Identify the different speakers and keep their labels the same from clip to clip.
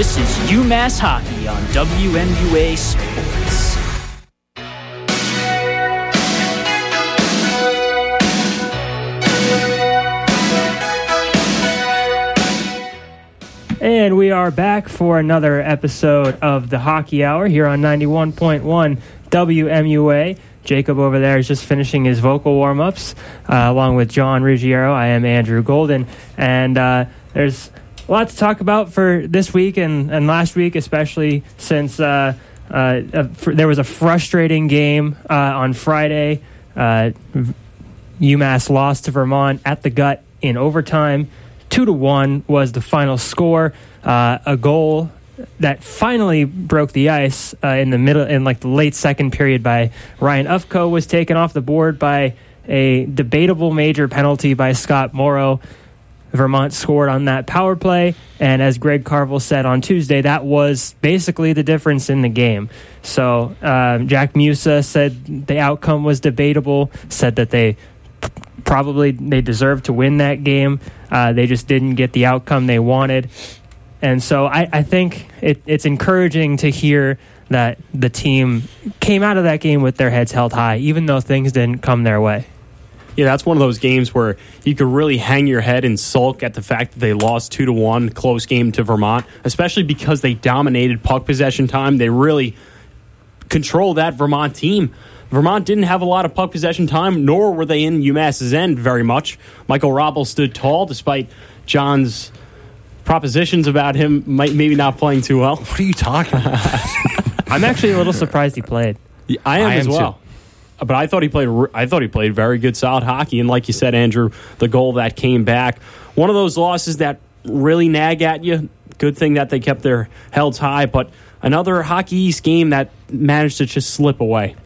Speaker 1: This is UMass Hockey on WMUA Sports.
Speaker 2: And we are back for another episode of the Hockey Hour here on 91.1 WMUA. Jacob over there is just finishing his vocal warm ups uh, along with John Ruggiero. I am Andrew Golden. And uh, there's a lot to talk about for this week and, and last week, especially since uh, uh, fr- there was a frustrating game uh, on Friday. Uh, UMass lost to Vermont at the gut in overtime. Two to one was the final score. Uh, a goal that finally broke the ice uh, in the middle, in like the late second period by Ryan Ufko was taken off the board by a debatable major penalty by Scott Morrow. Vermont scored on that power play, and as Greg Carvel said on Tuesday, that was basically the difference in the game. So um, Jack Musa said the outcome was debatable, said that they probably they deserved to win that game. Uh, they just didn't get the outcome they wanted, and so I, I think it, it's encouraging to hear that the team came out of that game with their heads held high, even though things didn't come their way.
Speaker 3: Yeah, that's one of those games where you could really hang your head and sulk at the fact that they lost two to one, close game to Vermont, especially because they dominated puck possession time. They really controlled that Vermont team. Vermont didn't have a lot of puck possession time, nor were they in UMass's end very much. Michael Hrabal stood tall despite John's propositions about him might maybe not playing too well.
Speaker 4: What are you talking about?
Speaker 2: I'm actually a little surprised he played.
Speaker 3: I am
Speaker 4: I
Speaker 3: as
Speaker 4: am
Speaker 3: well. But I thought he played. I thought he played very good, solid hockey. And like you said, Andrew, the goal that came back, one of those losses that really nag at you. Good thing that they kept their heads high, but another Hockey East game that managed to just slip away.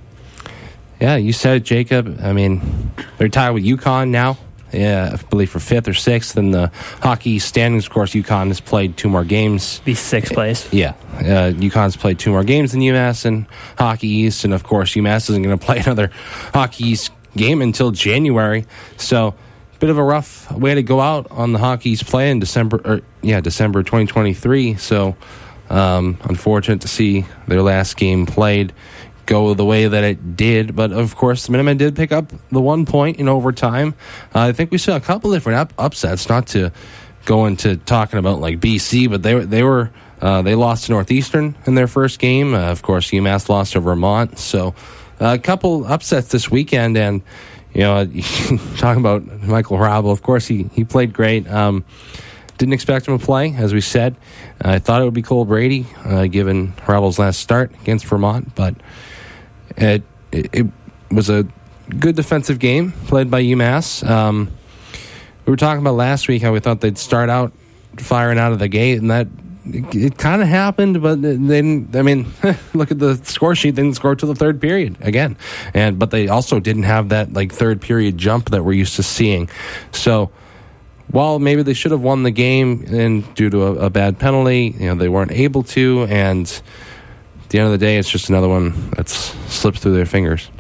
Speaker 4: yeah, you said it, Jacob. I mean, they're tied with UConn now. Yeah, I believe for fifth or sixth in the hockey standings. Of course, UConn has played two more games.
Speaker 2: Be sixth place.
Speaker 4: Yeah, uh, UConn's played two more games than UMass in Hockey East, and of course, UMass isn't going to play another Hockey East game until January. So, bit of a rough way to go out on the Hockey East play in December. Or, yeah, December 2023. So, um, unfortunate to see their last game played go the way that it did. But of course, the Minutemen did pick up the one point in overtime. Uh, I think we saw a couple different up- upsets. Not to go into talking about like BC, but they they were uh, they lost to Northeastern in their first game. Uh, of course, UMass lost to Vermont. So uh, a couple upsets this weekend, and you know, talking about Michael Hrabal. Of course, he he played great. Um, didn't expect him to play, as we said. I thought it would be Cole Brady, uh, given Hrabal's last start against Vermont, but it, it, was a good defensive game played by UMass. Um, we were talking about last week how we thought they'd start out firing out of the gate, and that it, it kind of happened, but they didn't. I mean, look at the score sheet; they didn't score till the third period again, and but they also didn't have that like third period jump that we're used to seeing. So while maybe they should have won the game, and due to a, a bad penalty, you know they weren't able to, and the end of the day, it's just another one that's slipped through their fingers.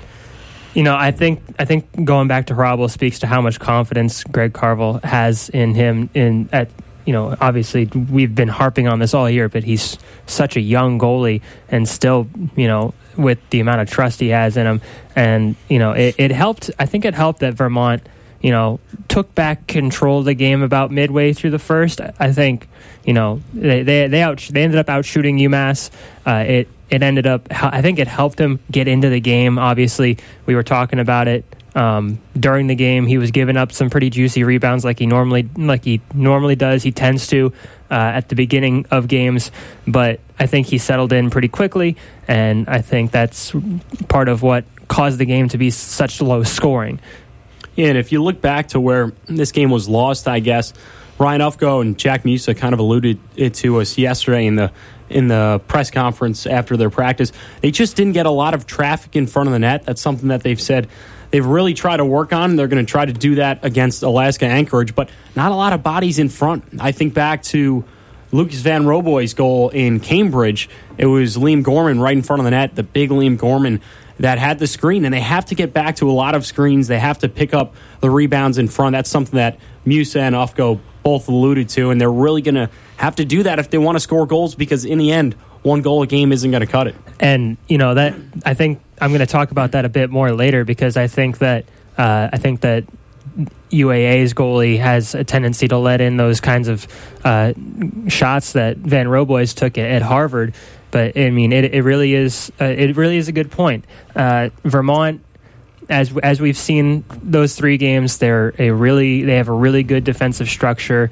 Speaker 2: You know, I think I think going back to Hrabal speaks to how much confidence Greg Carvel has in him. In at you know, obviously we've been harping on this all year, but he's such a young goalie and still, you know, with the amount of trust he has in him, and you know, it, it helped. I think it helped that Vermont, you know, took back control of the game about midway through the first. I think, you know, they they they out they ended up outshooting UMass. Uh, it it ended up I think it helped him get into the game. Obviously, we were talking about it um, during the game. He was giving up some pretty juicy rebounds like he normally like he normally does. He tends to uh, at the beginning of games, but I think he settled in pretty quickly, and I think that's part of what caused the game to be such low scoring.
Speaker 3: Yeah, and if you look back to where this game was lost, I guess Ryan Ufko and Jack Musa kind of alluded it to us yesterday in the in the press conference after their practice. They just didn't get a lot of traffic in front of the net. That's something that they've said they've really tried to work on. They're going to try to do that against Alaska Anchorage, but not a lot of bodies in front. I think back to Lucas Vanroboys' goal in Cambridge. It was Liam Gorman right in front of the net, the big Liam Gorman that had the screen, and they have to get back to a lot of screens. They have to pick up the rebounds in front. That's something that Musa and Ufko both alluded to, and they're really going to have to do that if they want to score goals because in the end, one goal a game isn't going to cut it.
Speaker 2: And you know that I think I'm going to talk about that a bit more later because I think that uh, I think that UAA's goalie has a tendency to let in those kinds of uh, shots that Vanroboys took at, Harvard. But I mean, it, it really is uh, it really is a good point. Uh, Vermont, as as we've seen those three games, they're a really they have a really good defensive structure.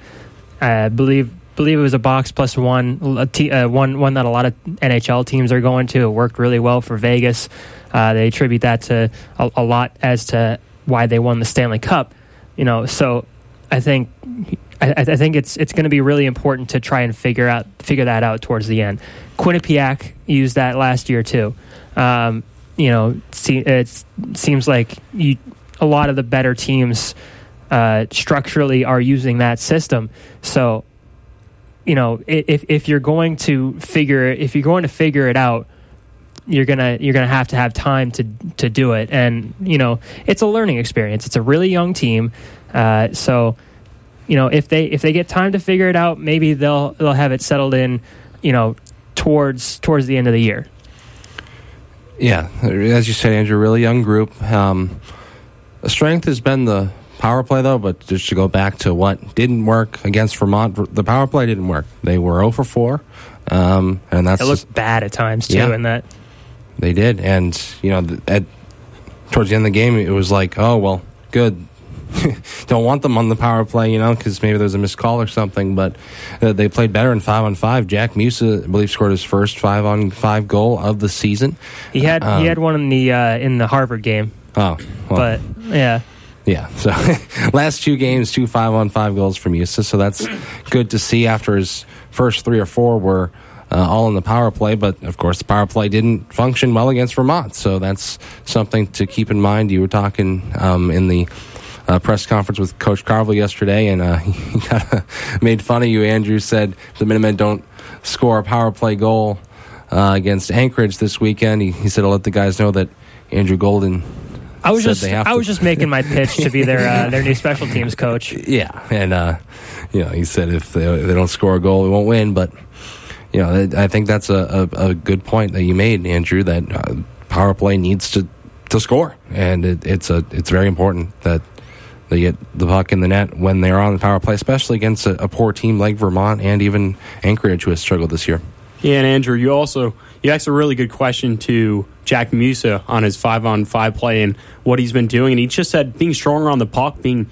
Speaker 2: I believe believe it was a box plus one, t- uh, one one that a lot of NHL teams are going to. It worked really well for Vegas. Uh, they attribute that to a, a lot as to why they won the Stanley Cup. You know, so I think I, I think it's it's going to be really important to try and figure out figure that out towards the end. Quinnipiac used that last year too. Um, you know, it seems like you, a lot of the better teams uh, structurally are using that system. So, you know, if if you're going to figure if you're going to figure it out, you're gonna you're gonna have to have time to to do it. And you know it's a learning experience. It's a really young team. Uh, so you know if they if they get time to figure it out maybe they'll they'll have it settled in you know towards towards the end of the year
Speaker 4: Yeah, as you said, Andrew, really young group. Um, strength has been the power play, though. But just to go back to what didn't work against Vermont, the power play didn't work. They were 0 for 4, um, and that's
Speaker 2: it looked bad at times too
Speaker 4: Yeah.
Speaker 2: in that
Speaker 4: They did, and you know, at towards the end of the game, it was like, oh well, good. Don't want them on the power play, you know, because maybe there's a missed call or something. But uh, they played better in five on five. Jack Musa, I believe, scored his first five on five goal of the season.
Speaker 2: he had
Speaker 4: Um,
Speaker 2: he had one in the uh, in the Harvard game
Speaker 4: Oh, well,
Speaker 2: but yeah
Speaker 4: yeah. So last two games, two five on five goals from Musa. So that's good to see. After his first three or four were uh, all in the power play, but of course the power play didn't function well against Vermont. So that's something to keep in mind. You were talking um, in the. Uh, press conference with Coach Carvel yesterday, and uh, he kind of made fun of you. Andrew said the Minutemen don't score a power play goal uh, against Anchorage this weekend. He, he said, "I'll let the guys know that Andrew Golden
Speaker 2: I was just I was just making my pitch to be their uh, their new special teams coach
Speaker 4: Yeah, and uh, you know, he said if they, if they don't score a goal, we won't win. But you know, I I think that's a, a, a good point that you made, Andrew. That uh, power play needs to to score, and it, it's a it's very important that they get the puck in the net when they're on the power play, especially against a, a poor team like Vermont and even Anchorage, who has struggled this year.
Speaker 3: Yeah, and Andrew, you also you asked a really good question to Jack Musa on his five on five play and what he's been doing, and he just said being stronger on the puck, being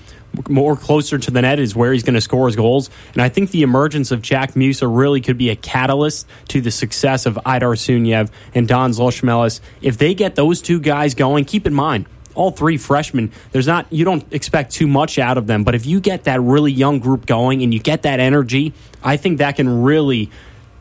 Speaker 3: more closer to the net is where he's going to score his goals. And I think the emergence of Jack Musa really could be a catalyst to the success of Aydar Suniev and Dans Ločmelis. If they get those two guys going, keep in mind all three freshmen there's not you don't expect too much out of them but if you get that really young group going and you get that energy i think that can really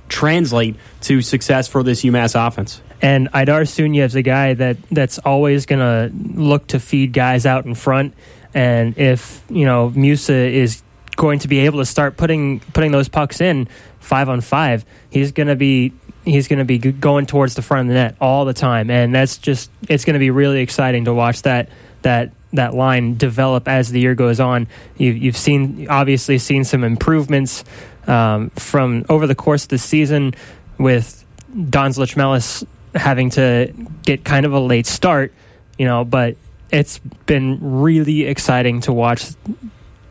Speaker 3: translate to success for this umass offense
Speaker 2: And Aydar Suniev's a guy that that's always going to look to feed guys out in front. And if you know Musa is going to be able to start putting putting those pucks in five on five, he's going to be he's going to be going towards the front of the net all the time. And that's just it's going to be really exciting to watch that that that line develop as the year goes on. You, you've seen obviously seen some improvements um, from over the course of the season with Dans Ločmelis having to get kind of a late start, you know, but it's been really exciting to watch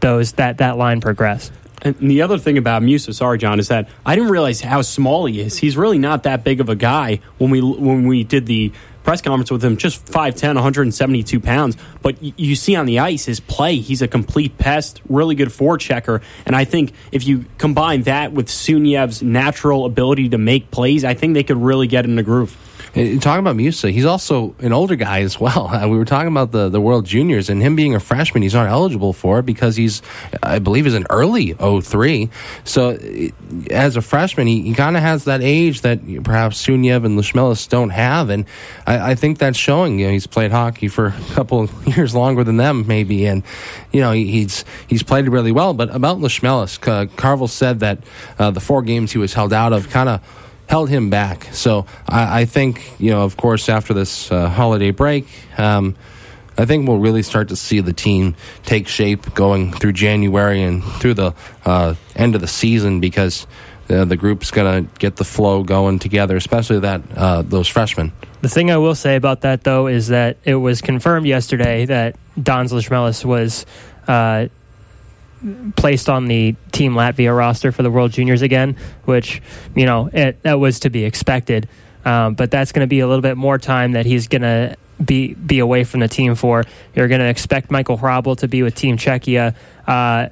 Speaker 2: those that that line progress.
Speaker 3: And the other thing about Musa, sorry, John, is that I didn't realize how small he is. He's really not that big of a guy when we when we did the press conference with him. Just 5'10", 172 pounds. But y- you see on the ice his play. He's a complete pest, really good forechecker. And I think if you combine that with Suniev's natural ability to make plays, I think they could really get in the groove.
Speaker 4: Uh, Talking about Musa, he's also an older guy as well. Uh, we were talking about the, the World Juniors, and him being a freshman, he's not eligible for it because he's, I believe, is an early 03. So, uh, as a freshman, he, he kind of has that age that perhaps Suniev and Ločmelis don't have, and I, I think that's showing. You know, he's played hockey for a couple of years longer than them, maybe, and you know he, he's he's played really well. But about Ločmelis, uh, Carvel said that uh, the four games he was held out of kind of held him back. So I, I think, you know, of course, after this uh, holiday break, um, I think we'll really start to see the team take shape going through January and through the uh, end of the season because uh, the group's going to get the flow going together, especially that uh, those freshmen.
Speaker 2: The thing I will say about that, though, is that it was confirmed yesterday that Dans Ločmelis was uh, placed on the Team Latvia roster for the World Juniors again, which, you know, it, that was to be expected. Um, but that's going to be a little bit more time that he's going to be be away from the team for. You're going to expect Michael Hrabal to be with Team Czechia. Uh,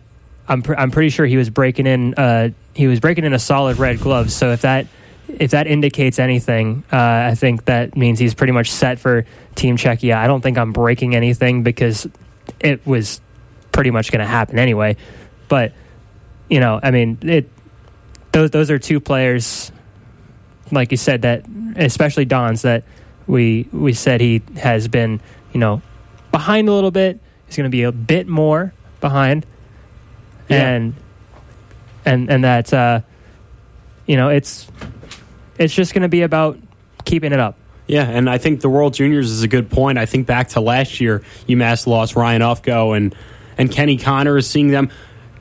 Speaker 2: I'm pr- I'm pretty sure he was breaking in uh, he was breaking in a solid red glove. So if that if that indicates anything, uh, I think that means he's pretty much set for Team Czechia. I don't think I'm breaking anything because it was pretty much going to happen anyway. But you know, I mean, it those those are two players, like you said, that especially Don's that we we said he has been you know behind a little bit. He's going to be a bit more behind,
Speaker 3: Yeah.
Speaker 2: and and and that uh, you know it's it's just going to be about keeping it up.
Speaker 3: Yeah, and I think the World Juniors is a good point. I think back to last year, UMass lost Ryan Ufko and and Kenny Connor is seeing them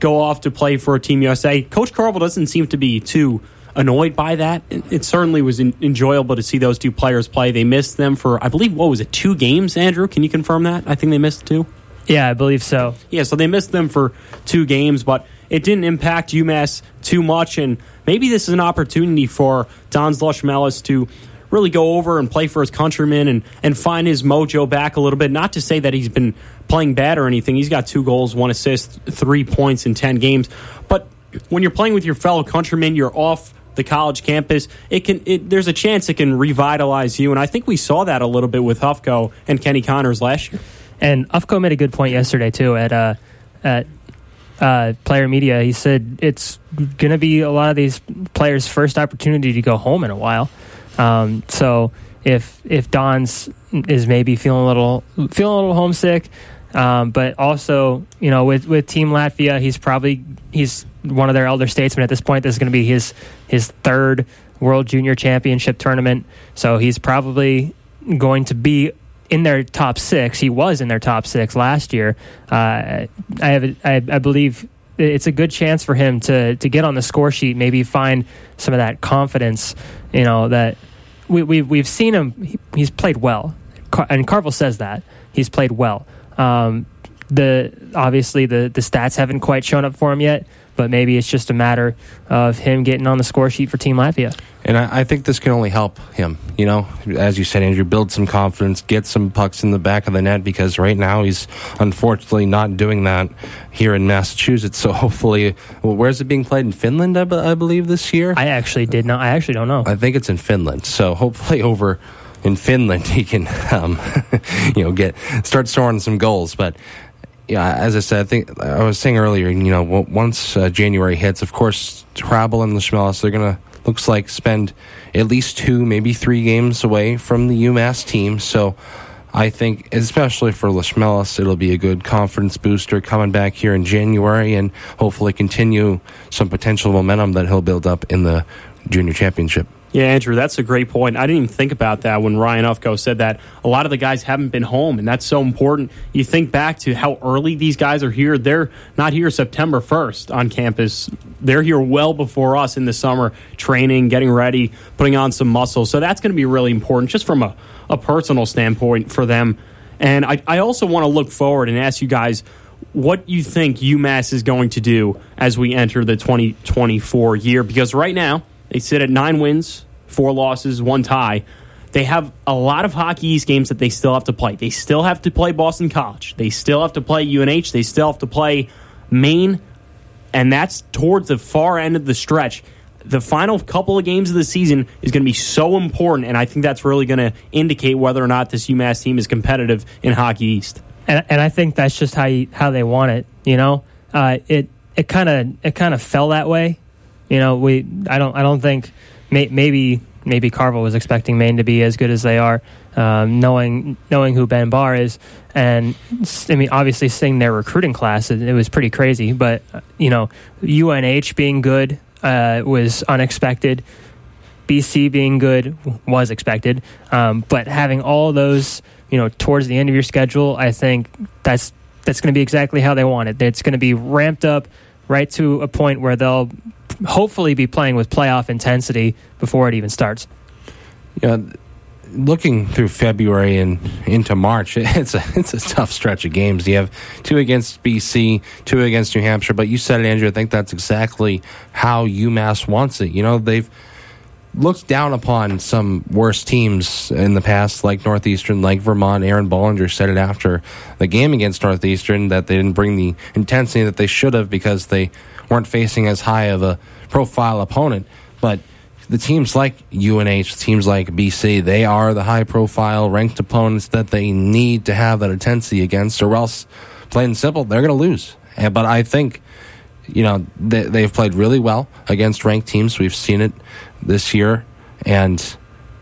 Speaker 3: go off to play for a Team USA. Coach Carvel doesn't seem to be too annoyed by that. It, certainly was en- enjoyable to see those two players play. They missed them for, I believe, what was it, two games, Andrew? Can you confirm that? I think they missed two.
Speaker 2: Yeah, I believe so.
Speaker 3: Yeah, so they missed them for two games, but it didn't impact UMass too much. And maybe this is an opportunity for Dans Ločmelis to really go over and play for his countrymen and, and find his mojo back a little bit. Not to say that he's been playing bad or anything. He's got two goals, one assist, three points in 10 games. But when you're playing with your fellow countrymen, you're off the college campus. It can it, there's a chance it can revitalize you, and I think we saw that a little bit with Ufko and Kenny Connors last year.
Speaker 2: And Ufko made a good point yesterday too at uh, at uh, Player Media. He said it's going to be a lot of these players' first opportunity to go home in a while. Um, so if if Don's is maybe feeling a little feeling a little homesick, um, but also you know with with Team Latvia, he's probably he's one of their elder statesmen at this point. This is going to be his his third World Junior Championship tournament, so he's probably going to be in their top six. He was in their top six last year. Uh, I have, I, I believe it's a good chance for him to to get on the score sheet, maybe find some of that confidence. You know that we, we we've seen him. He, he's played well, Car- and Carvel says that he's played well. Um, the obviously the the stats haven't quite shown up for him yet, but maybe it's just a matter of him getting on the score sheet for Team Latvia.
Speaker 4: And I, I think this can only help him. You know, as you said, Andrew, build some confidence, get some pucks in the back of the net because right now he's unfortunately not doing that here in Massachusetts. So hopefully, well, where's it being played in Finland? I, I believe this year.
Speaker 2: I actually did not. I actually don't know.
Speaker 4: I think it's in Finland. So hopefully over in Finland he can, um, you know, get start scoring some goals. But yeah, as I said, I think I was saying earlier, you know, once uh, January hits, of course, Hrabal and Ločmelis, they're gonna looks like spend at least two, maybe three games away from the UMass team. So. I think, especially for Ločmelis, it'll be a good confidence booster coming back here in January and hopefully continue some potential momentum that he'll build up in the junior championship.
Speaker 3: Yeah, Andrew, that's a great point. I didn't even think about that when Ryan Ufko said that a lot of the guys haven't been home, and that's so important. You think back to how early these guys are here. They're not here September 1st on campus. They're here well before us in the summer, training, getting ready, putting on some muscle. So that's going to be really important just from a, a personal standpoint for them. And I, I also want to look forward and ask you guys what you think UMass is going to do as we enter the 2024 year. Because right now, they sit at nine wins, four losses, one tie. They have a lot of Hockey East games that they still have to play. They still have to play Boston College. They still have to play UNH. They still have to play Maine. And that's towards the far end of the stretch. The final couple of games of the season is going to be so important, and I think that's really going to indicate whether or not this UMass team is competitive in Hockey East.
Speaker 2: and and I think that's just how you, how they want it. You know, uh, it it kind of it kind of fell that way. You know, we I don't I don't think may, maybe maybe Carvel was expecting Maine to be as good as they are, um, knowing knowing who Ben Barr is, and I mean obviously seeing their recruiting class, it, it was pretty crazy. But uh, you know, UNH being good uh, was unexpected. BC being good was expected, um, but having all those, you know, towards the end of your schedule, I think that's that's going to be exactly how they want it. It's going to be ramped up right to a point where they'll hopefully be playing with playoff intensity before it even starts.
Speaker 4: Yeah, looking through February and into March, it's a it's a tough stretch of games. You have two against BC, two against New Hampshire, but you said it, Andrew. I think that's exactly how UMass wants it. You know, they've looked down upon some worse teams in the past, like Northeastern, like Vermont. Aaron Bohlinger said it after the game against Northeastern that they didn't bring the intensity that they should have because they weren't facing as high of a profile opponent. But the teams like UNH, teams like BC, they are the high profile ranked opponents that they need to have that intensity against, or else, plain and simple, they're going to lose. But I think, you know, they, they've played really well against ranked teams. We've seen it this year, and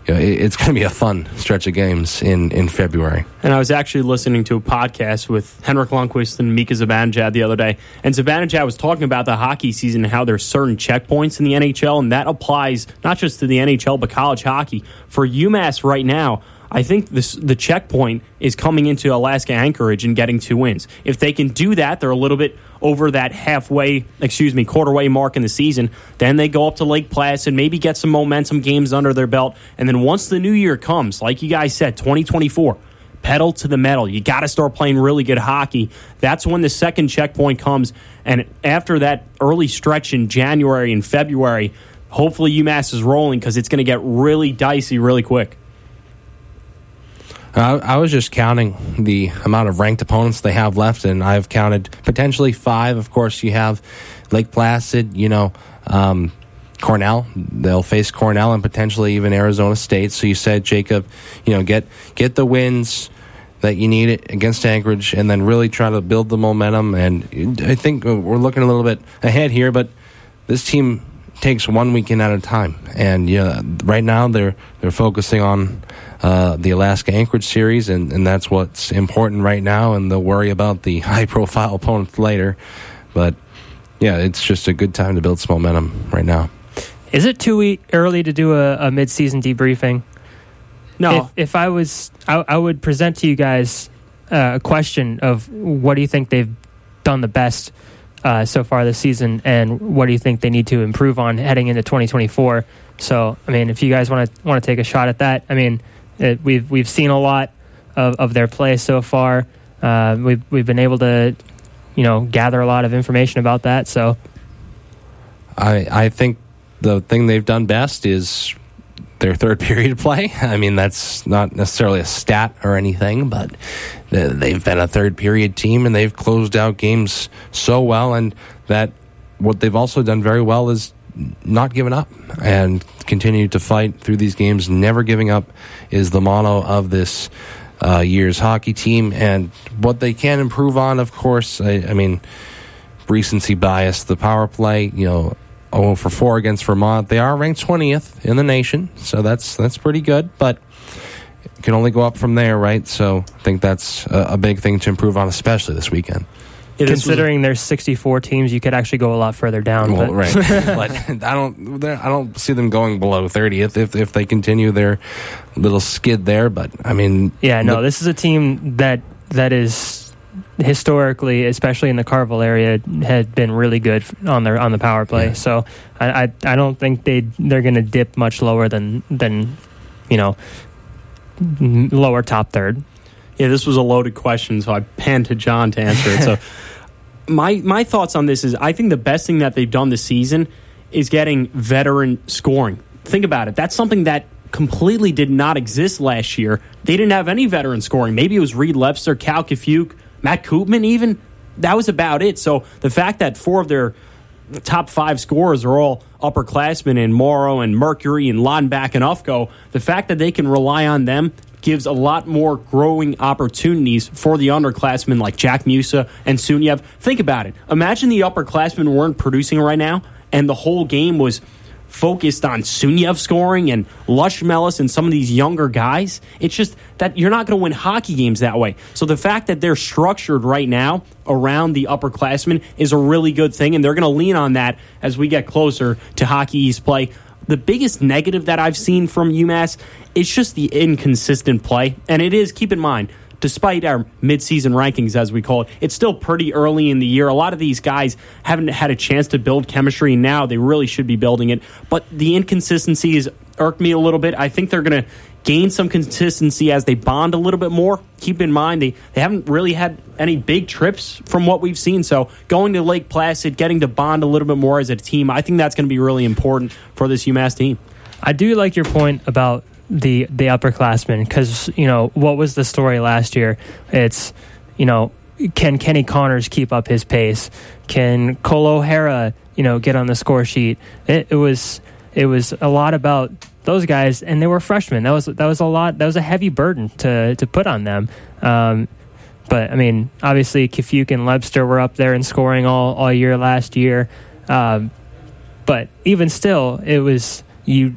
Speaker 4: you know, it, it's going to be a fun stretch of games in, in February.
Speaker 3: And I was actually listening to a podcast with Henrik Lundqvist and Mika Zibanejad the other day, and Zibanejad was talking about the hockey season and how there's certain checkpoints in the NHL, and that applies not just to the NHL but college hockey. For UMass right now, I think this, the checkpoint is coming into Alaska Anchorage and getting two wins. If they can do that, they're a little bit over that halfway, excuse me, quarter way mark in the season. Then they go up to Lake Placid, maybe get some momentum games under their belt. And then once the new year comes, like you guys said, 2024, pedal to the metal. You got to start playing really good hockey. That's when the second checkpoint comes. And after that early stretch in January and February, hopefully UMass is rolling because it's going to get really dicey really quick.
Speaker 4: I, I was just counting the amount of ranked opponents they have left, and I've counted potentially five. Of course, you have Lake Placid, you know, um, Cornell. They'll face Cornell and potentially even Arizona State. So you said, Jacob, you know, get get the wins that you need it against Anchorage, and then really try to build the momentum. And I think we're looking a little bit ahead here, but this team takes one weekend at a time. And yeah, right now they're they're focusing on uh, the Alaska Anchorage series, and, and that's what's important right now. And they'll worry about the high profile opponents later. But yeah, it's just a good time to build some momentum right now.
Speaker 2: Is it too early to do a, a mid season debriefing?
Speaker 3: No,
Speaker 2: If, if I was, I, I would present to you guys uh, a question of what do you think they've done the best uh, so far this season, and what do you think they need to improve on heading into 2024? So, I mean, if you guys want to want to take a shot at that, I mean, it, we've we've seen a lot of, of their play so far. Uh, we've we've been able to, you know, gather a lot of information about that. So,
Speaker 4: I I think the thing they've done best is their third period play. I mean, that's not necessarily a stat or anything, but they've been a third period team and they've closed out games so well. And that what they've also done very well is not giving up and continue to fight through these games. Never giving up is the motto of this uh, year's hockey team. And what they can improve on, of course, I, I mean, recency bias, the power play, you know, 0 for 4 against Vermont. They are ranked 20th in the nation, so that's that's pretty good, but can only go up from there, right? So I think that's a, a big thing to improve on, especially this weekend.
Speaker 3: Yeah, this a-
Speaker 2: considering there's 64 teams, you could actually go a lot further down.
Speaker 4: Well,
Speaker 2: but-
Speaker 4: right, but I don't, I don't see them going below 30th if if they continue their little skid there. But I mean,
Speaker 2: Yeah, no,
Speaker 4: the-
Speaker 2: this is a team that that is historically, especially in the Carvel area, had been really good on their on the power play.
Speaker 4: Yeah.
Speaker 2: So I, I I don't think they they're going to dip much lower than than you know lower top third.
Speaker 3: Yeah, this was a loaded question, so I panned to John to answer it. So, my my thoughts on this is, I think the best thing that they've done this season is getting veteran scoring. Think about it. That's something that completely did not exist last year. They didn't have any veteran scoring. Maybe it was Reed Lebster, Cal Kiefiuk, Matt Koopman, even. That was about it. So the fact that four of their top five scorers are all upperclassmen in Morrow and Mercuri and Lonback and Ufko, the fact that they can rely on them gives a lot more growing opportunities for the underclassmen like Jack Musa and Suniev. Think about it. Imagine the upperclassmen weren't producing right now and the whole game was focused on Suniev scoring and Ločmelis and some of these younger guys. It's just that you're not going to win hockey games that way. So the fact that they're structured right now around the upperclassmen is a really good thing, and they're going to lean on that as we get closer to Hockey East play. the biggest negative that I've seen from UMass is just the inconsistent play. And it is, keep in mind, despite our midseason rankings, as we call it, it's still pretty early in the year. A lot of these guys haven't had a chance to build chemistry now. They really should be building it. But the inconsistencies irked me a little bit. I think they're going to gain some consistency as they bond a little bit more. Keep in mind, they, they haven't really had any big trips from what we've seen. So going to Lake Placid, getting to bond a little bit more as a team, I think that's going to be really important for this UMass team.
Speaker 2: I do like your point about the the upperclassmen because you know what was the story last year? It's you know can Kenny Connors keep up his pace? Can Cole O'Hara you know get on the score sheet? It, it was it was a lot about those guys, and they were freshmen. That was that was a lot. That was a heavy burden to to put on them. Um, but I mean, obviously, Kiefiuk and Lebster were up there and scoring all all year last year. Um, but even still, it was you,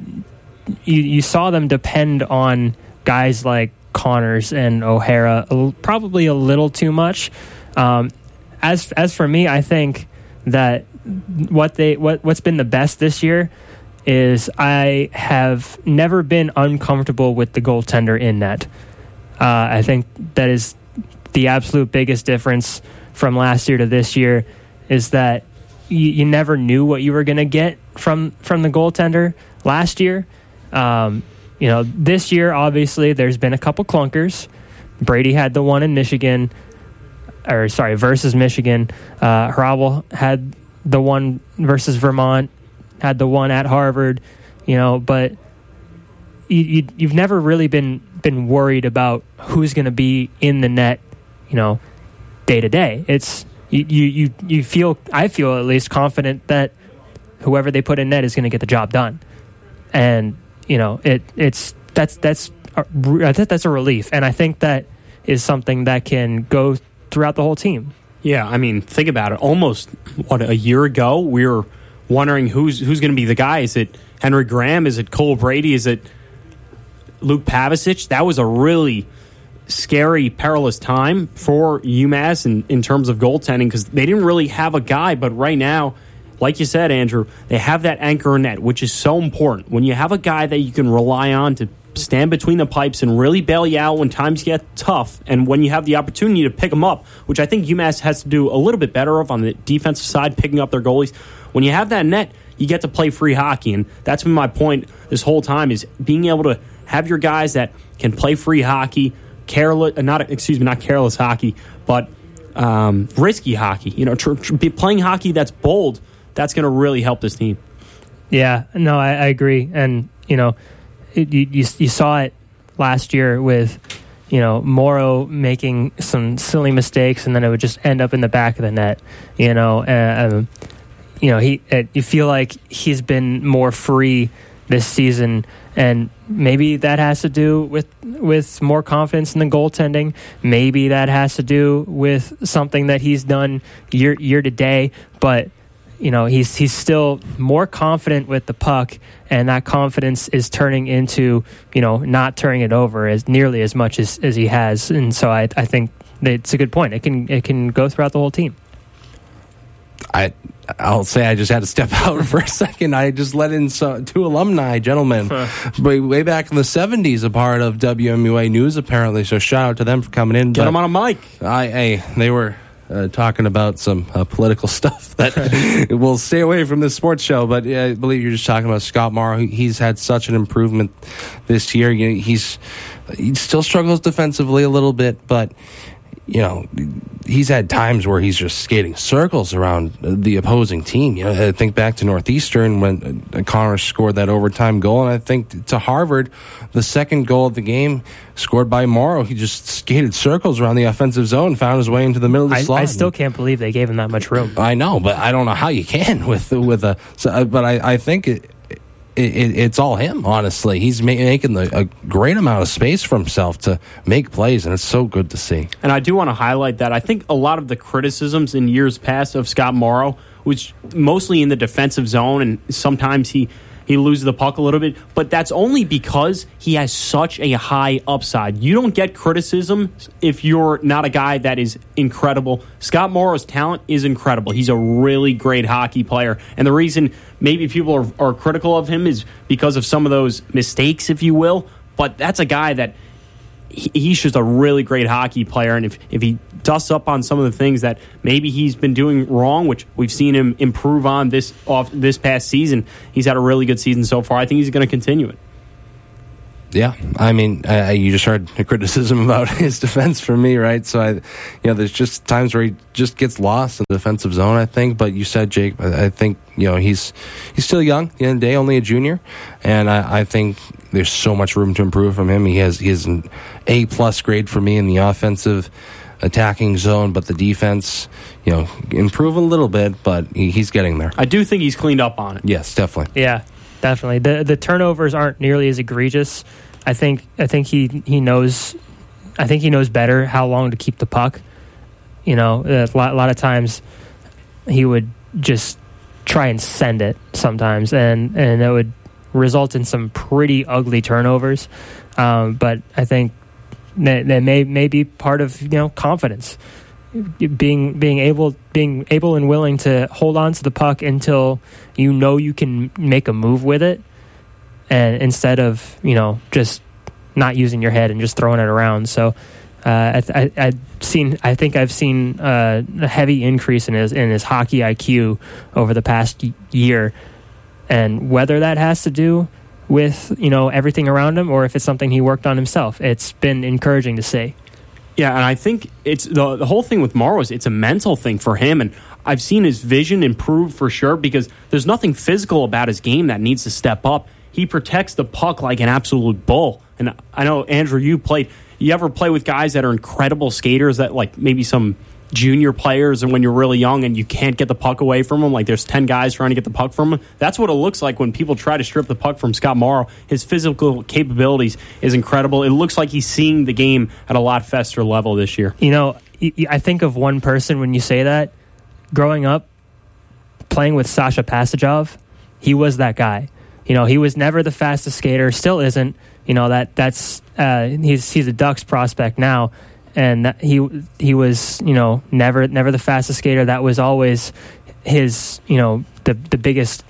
Speaker 2: you you saw them depend on guys like Connors and O'Hara probably a little too much. Um, as as for me, I think that what they what what's been the best this year is I have never been uncomfortable with the goaltender in net. Uh, I think that is the absolute biggest difference from last year to this year is that you, you never knew what you were going to get from from the goaltender last year. Um, you know, this year obviously there's been a couple clunkers. Brady had the one in Michigan, or sorry, versus Michigan. Uh, had the one versus Vermont, had the one at Harvard. You know, but you, you you've never really been been worried about who's going to be in the net. You know, day to day. It's you you you feel I feel at least confident that whoever they put in net is going to get the job done, and you know it it's that's that's a, uh, I think that's a relief, and I think that is something that can go throughout the whole team.
Speaker 3: Yeah, I mean, think about it. Almost what a year ago, we were wondering who's who's going to be the guy. Is it Henry Graham? Is it Cole Brady? Is it Luke Pavicic? That was a really scary, perilous time for UMass in, in terms of goaltending because they didn't really have a guy. But right now, like you said, Andrew, they have that anchor net, which is so important. When you have a guy that you can rely on to stand between the pipes and really bail you out when times get tough, and when you have the opportunity to pick them up, which I think UMass has to do a little bit better of on the defensive side, picking up their goalies. When you have that net, you get to play free hockey, and that's been my point this whole time: is being able to have your guys that can play free hockey, careless, uh, not excuse me, not careless hockey, but um, risky hockey. You know, tr- tr- playing hockey that's bold. That's going to really help this team.
Speaker 2: Yeah, no, I, I agree, and you know, it, you, you you saw it last year with you know Morrow making some silly mistakes, and then it would just end up in the back of the net. You know, uh, um, you know he you feel like he's been more free this season, and maybe that has to do with with more confidence in the goaltending. Maybe that has to do with something that he's done year year to day, but you know he's he's still more confident with the puck and that confidence is turning into you know not turning it over as nearly as much as, as he has and so I, I think it's a good point it can it can go throughout the whole team
Speaker 4: I I'll say I just had to step out for a second. I just let in some, two alumni gentlemen way, way back in the seventies, a part of WMUA News apparently. So shout out to them for coming in.
Speaker 3: Get
Speaker 4: But
Speaker 3: them on a mic.
Speaker 4: I, hey, they were uh, talking about some uh, political stuff that will stay away from this sports show. But uh, I believe you're just talking about Scott Morrow. He's had such an improvement this year. You know, he's he still struggles defensively a little bit, but you know, he's had times where he's just skating circles around the opposing team. You know, I think back to Northeastern when Connor scored that overtime goal, and I think to Harvard, the second goal of the game scored by Morrow. He just skated circles around the offensive zone, found his way into the middle of the
Speaker 2: I,
Speaker 4: slot.
Speaker 2: I still can't believe they gave him that much room
Speaker 4: I know, but I don't know how you can with with a. So, but I, I think it, it, it, it's all him. Honestly, he's ma- making the, a great amount of space for himself to make plays, and it's so good to see.
Speaker 3: And I do want to highlight that I think a lot of the criticisms in years past of Scott Morrow was mostly in the defensive zone, and sometimes he he loses the puck a little bit, but that's only because he has such a high upside. You don't get criticism if you're not a guy that is incredible. Scott Morrow's talent is incredible. He's a really great hockey player. And the reason maybe people are, are critical of him is because of some of those mistakes, if you will. But that's a guy that he's just a really great hockey player. And if, if he dusts up on some of the things that maybe he's been doing wrong, which we've seen him improve on this off this past season, he's had a really good season so far. I think he's going to continue it.
Speaker 4: Yeah, I mean, I, you just heard the criticism about his defense from me, right? So I, you know, there's just times where he just gets lost in the defensive zone. I think, but you said Jake, I think you know he's he's still young. The end of the day, only a junior, and I, I think there's so much room to improve from him. He has he has an A plus grade for me in the offensive attacking zone, but the defense, you know, improve a little bit, but he, he's getting there.
Speaker 3: I do think he's cleaned up on it.
Speaker 4: Yes, definitely.
Speaker 2: Yeah, definitely. The the turnovers aren't nearly as egregious. I think I think he he knows I think he knows better how long to keep the puck. You know, a lot, a lot of times he would just try and send it sometimes, and and it would result in some pretty ugly turnovers. Um, but I think that, may may be part of you know confidence, being being able being able and willing to hold on to the puck until you know you can make a move with it, and instead of you know just not using your head and just throwing it around. So. Uh, I, I, I've seen. I think I've seen uh, a heavy increase in his in his hockey IQ over the past year, and whether that has to do with you know everything around him or if it's something he worked on himself, it's been encouraging to see.
Speaker 3: Yeah, and I think it's the the whole thing with Morrow is it's a mental thing for him, and I've seen his vision improve for sure because there's nothing physical about his game that needs to step up. He protects the puck like an absolute bull, and I know Andrew, you played. You ever play with guys that are incredible skaters that like maybe some junior players and when you're really young and you can't get the puck away from them like there's 10 guys trying to get the puck from them. that's what it looks like when people try to strip the puck from scott morrow his physical capabilities is incredible it looks like he's seeing the game at a lot faster level this year
Speaker 2: You know, I think of one person when you say that. Growing up, playing with Sasha Pastujov, he was that guy. You know, he was never the fastest skater, still isn't. You know that that's uh, he's he's a Ducks prospect now, and he he was you know never never the fastest skater. That was always his you know the the biggest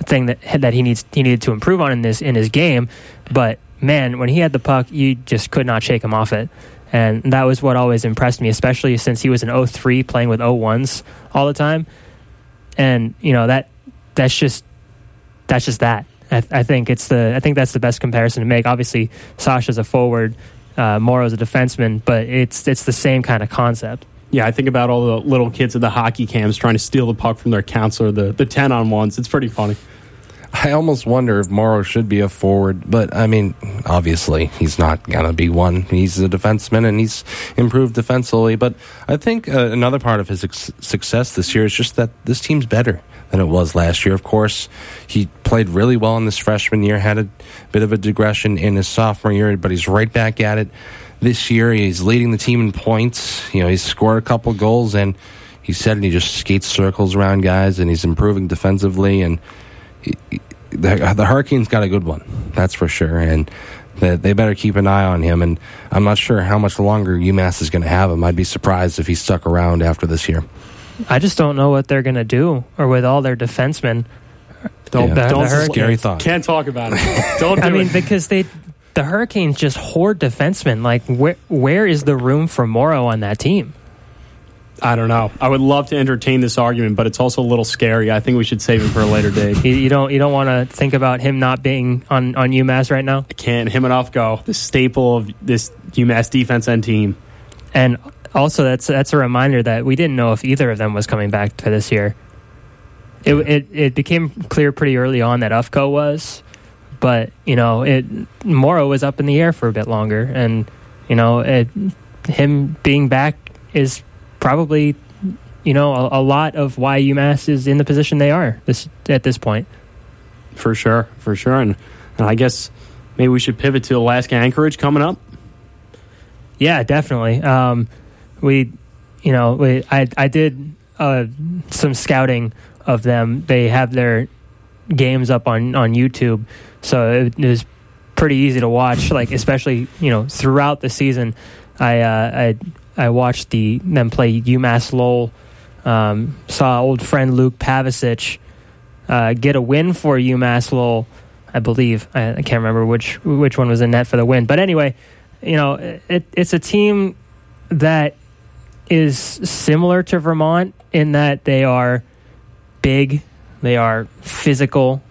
Speaker 2: thing that that he needs he needed to improve on in this in his game. But man, when he had the puck, you just could not shake him off it. And that was what always impressed me, especially since he was an 03 playing with 01s all the time. And you know that that's just that's just that. I, I think it's the I think that's the best comparison to make. Obviously, Sasha's a forward, uh, Morrow's a defenseman, but it's it's the same kind of concept.
Speaker 3: yeah i think about all the little kids at the hockey camps trying to steal the puck from their counselor the, the 10 on ones it's pretty funny
Speaker 4: I almost wonder if Morrow should be a forward, but I mean, obviously he's not gonna be one. He's a defenseman and he's improved defensively. But I think uh, another part of his ex- success this year is just that this team's better than it was last year. Of course, he played really well in this freshman year, had a bit of a digression in his sophomore year, but he's right back at it this year. He's leading the team in points. You know, he's scored a couple goals and he said he just skates circles around guys and he's improving defensively and the, the Hurricanes got a good one, that's for sure, and they better keep an eye on him. And I'm not sure how much longer UMass is going to have him. I'd be surprised if he stuck around after this year.
Speaker 2: I just don't know what they're going to do, or with all their defensemen.
Speaker 3: don't,
Speaker 4: Yeah,
Speaker 3: don't
Speaker 2: that's a
Speaker 4: scary thought.
Speaker 3: can't talk about it don't do
Speaker 2: I mean,
Speaker 3: it.
Speaker 2: because they the Hurricanes just hoard defensemen. Like, where where is the room for Morrow on that team?
Speaker 3: I don't know. I would love to entertain this argument, but it's also a little scary. I think we should save it for a later date.
Speaker 2: You, you don't you don't want to think about him not being on on UMass right now.
Speaker 3: Can't him enough go. The staple of this UMass defense and team.
Speaker 2: And also, that's that's a reminder that we didn't know if either of them was coming back to this year. It it, it became clear pretty early on that Ufko was, but you know, it Morrow was up in the air for a bit longer, and you know, it, him being back is probably you know a, a lot of why UMass is in the position they are this at this point.
Speaker 3: For sure, for sure. And, and I guess maybe we should pivot to Alaska Anchorage coming up.
Speaker 2: Yeah, definitely. Um, we, you know, we, I I did uh, some scouting of them. They have their games up on on YouTube, so it, it was pretty easy to watch. Like especially you know throughout the season, I uh, I I watched the them play UMass Lowell. Um, saw old friend Luke Pavicic uh, get a win for UMass Lowell. I believe I, I can't remember which which one was in net for the win, but anyway, you know it, it's a team that is similar to Vermont in that they are big, they are physical.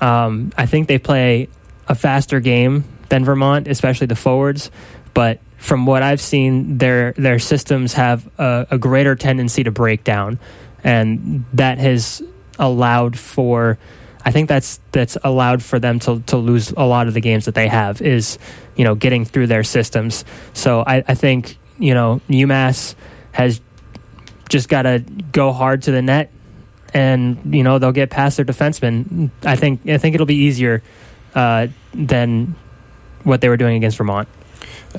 Speaker 2: Um, I think they play a faster game than Vermont, especially the forwards. But from what I've seen, their their systems have a, a greater tendency to break down, and that has allowed for. I think that's that's allowed for them to, to lose a lot of the games that they have is, you know, getting through their systems. So I, I think you know UMass has just got to go hard to the net, and you know they'll get past their defensemen. I think I think it'll be easier uh, than what they were doing against Vermont.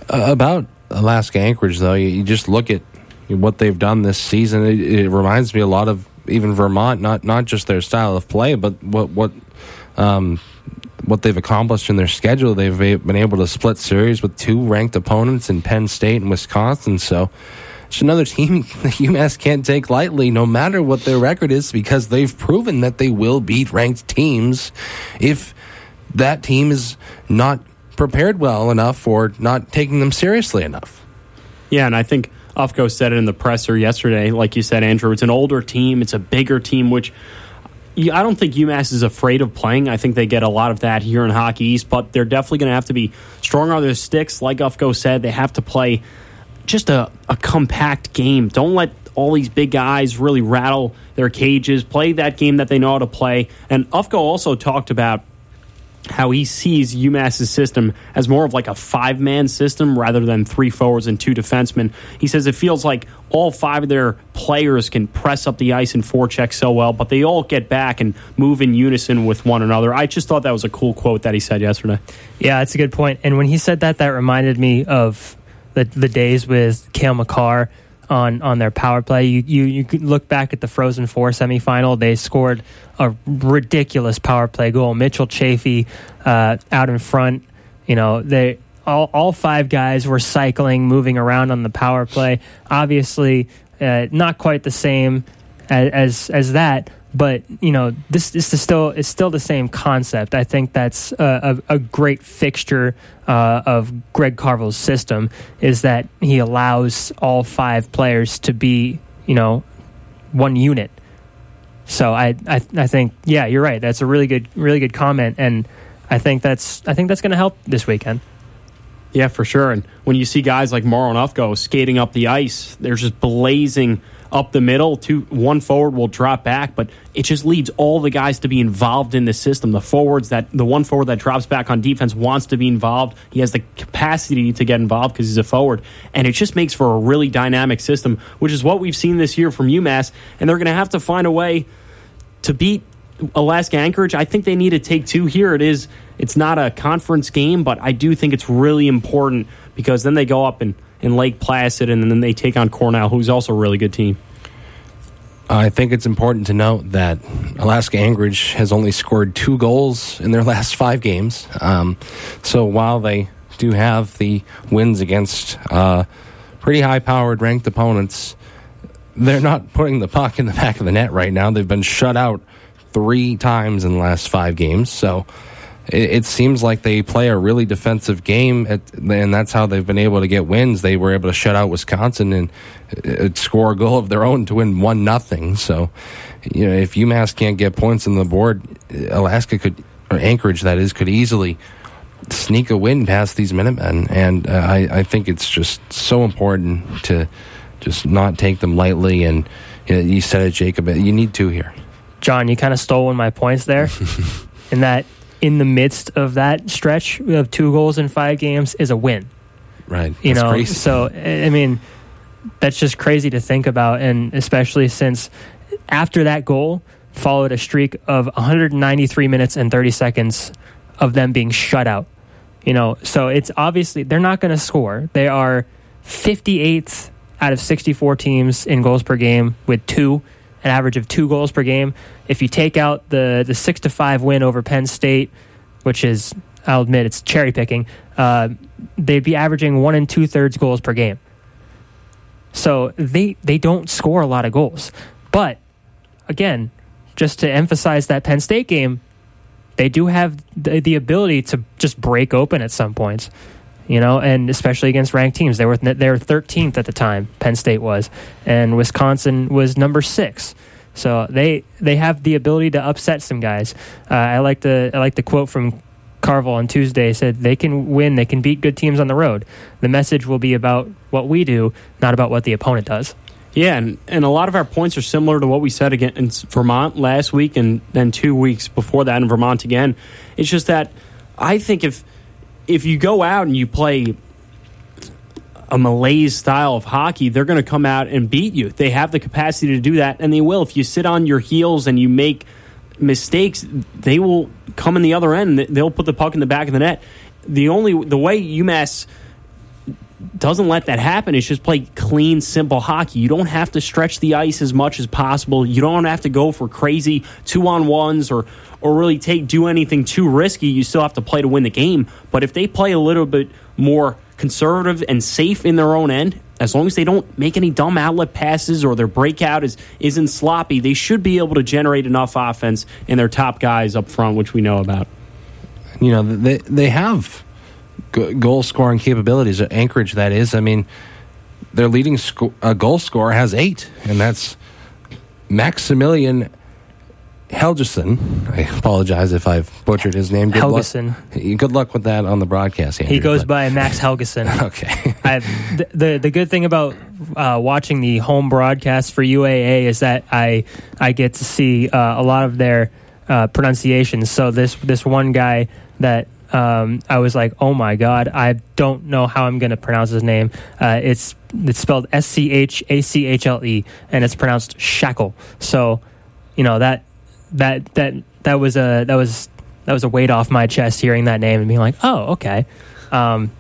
Speaker 4: Uh, about Alaska Anchorage, though, you, you, just look at what they've done this season. It, it, reminds me a lot of even Vermont, not not just their style of play, but what what um, what they've accomplished in their schedule. They've been able to split series with two ranked opponents in Penn State and Wisconsin. So it's another team that UMass can't take lightly, no matter what their record is, because they've proven that they will beat ranked teams if that team is not prepared well enough or not taking them seriously enough.
Speaker 3: Yeah, and I think Ufko said it in the presser yesterday. Like you said, Andrew, it's an older team, it's a bigger team, which I don't think UMass is afraid of playing. I think they get a lot of that here in Hockey East, but they're definitely going to have to be stronger on their sticks. Like Ufko said, they have to play just a, a compact game. Don't let all these big guys really rattle their cages. Play that game that they know how to play. And Ufko also talked about how he sees UMass's system as more of like a five man system rather than three forwards and two defensemen. He says it feels like all five of their players can press up the ice and forecheck so well, but they all get back and move in unison with one another. I just thought that was a cool quote that he said yesterday.
Speaker 2: Yeah, that's a good point. And when he said that, that reminded me of the, the days with Cale Makar on on their power play. You you you can look back at the Frozen Four semifinal. They scored a ridiculous power play goal. Mitchell Chaffee uh, out in front. You know they all all five guys were cycling, moving around on the power play. Obviously, uh, not quite the same as as, as that, but you know this, this is still it's still the same concept. I think that's a, a, a great fixture uh, of Greg Carvel's system is that he allows all five players to be you know one unit. So I, I I think yeah you're right. That's a really good really good comment, and I think that's I think that's going to help this weekend.
Speaker 3: Yeah, for sure. And when you see guys like Moron Ufko skating up the ice, they're just blazing up the middle. Two, one forward will drop back, but it just leads all the guys to be involved in the system. The forwards that the one forward that drops back on defense wants to be involved. He has the capacity to get involved because he's a forward, and it just makes for a really dynamic system, which is what we've seen this year from UMass. And they're going to have to find a way to beat Alaska Anchorage. I think they need to take two here. It is. It's not a conference game, but I do think it's really important because then they go up and in Lake Placid, and then they take on Cornell, who's also a really good team.
Speaker 4: I think it's important to note that Alaska Anchorage has only scored two goals in their last five games. Um, so while they do have the wins against uh, pretty high powered ranked opponents, they're not putting the puck in the back of the net right now. They've been shut out three times in the last five games. So it, it, seems like they play a really defensive game, at, and that's how they've been able to get wins. They were able to shut out Wisconsin and uh, score a goal of their own to win one nothing. So, you know, if UMass can't get points on the board, Alaska could or Anchorage that is could easily sneak a win past these Minutemen, and uh, I, I think it's just so important to just not take them lightly. And you, know, you said it, Jacob. You need to here.
Speaker 2: John, you kind of stole one of my points there. in that in the midst of that stretch of two goals in five games is a win.
Speaker 4: Right.
Speaker 2: You know, crazy. so I mean, that's just crazy to think about, and especially since after that goal followed a streak of 193 minutes and 30 seconds of them being shut out. You know, so it's obviously they're not going to score. They are 58th out of 64 teams in goals per game with two an average of two goals per game. If you take out the the six to five win over Penn State, which is I'll admit it's cherry picking, uh, they'd be averaging one and two thirds goals per game. So they they don't score a lot of goals, but again, just to emphasize that Penn State game, they do have the, the ability to just break open at some points you know, and especially against ranked teams. They were they were 13th at the time. Penn State was, and Wisconsin was number six. So they they have the ability to upset some guys. Uh, I like the I like the quote from Carvel on Tuesday. Said they can win, they can beat good teams on the road. The message will be about what we do, not about what the opponent does.
Speaker 3: Yeah, and, and a lot of our points are similar to what we said against Vermont last week and then two weeks before that in Vermont again. It's just that I think if if you go out and you play a malaise style of hockey, they're going to come out and beat you. They have the capacity to do that, and they will. If you sit on your heels and you make mistakes, they will come in the other end. They'll put the puck in the back of the net. The only the way UMass doesn't let that happen is just play clean, simple hockey. You don't have to stretch the ice as much as possible. You don't have to go for crazy two on ones or or really take do anything too risky. You still have to play to win the game. But if they play a little bit more conservative and safe in their own end, as long as they don't make any dumb outlet passes or their breakout is isn't sloppy, they should be able to generate enough offense in their top guys up front, which we know about.
Speaker 4: You know, they they have goal scoring capabilities. at Anchorage, that is. I mean, their leading sco- uh, goal scorer has eight, and that's Maximilian Helgeson. I apologize if I've butchered his name. Good
Speaker 2: Helgeson.
Speaker 4: Luck. Good luck with that on the broadcast. Andrew,
Speaker 2: he goes but. by Max Helgeson.
Speaker 4: okay.
Speaker 2: I, the, the, the good thing about uh, watching the home broadcast for UAA is that I I get to see uh, a lot of their uh, pronunciations. So this this one guy that um, I was like, oh my god, I don't know how I'm going to pronounce his name. Uh, it's it's spelled S C H A C H L E, and it's pronounced shackle. So, you know that that that that was a that was that was a weight off my chest hearing that name and being like, oh, okay. Um,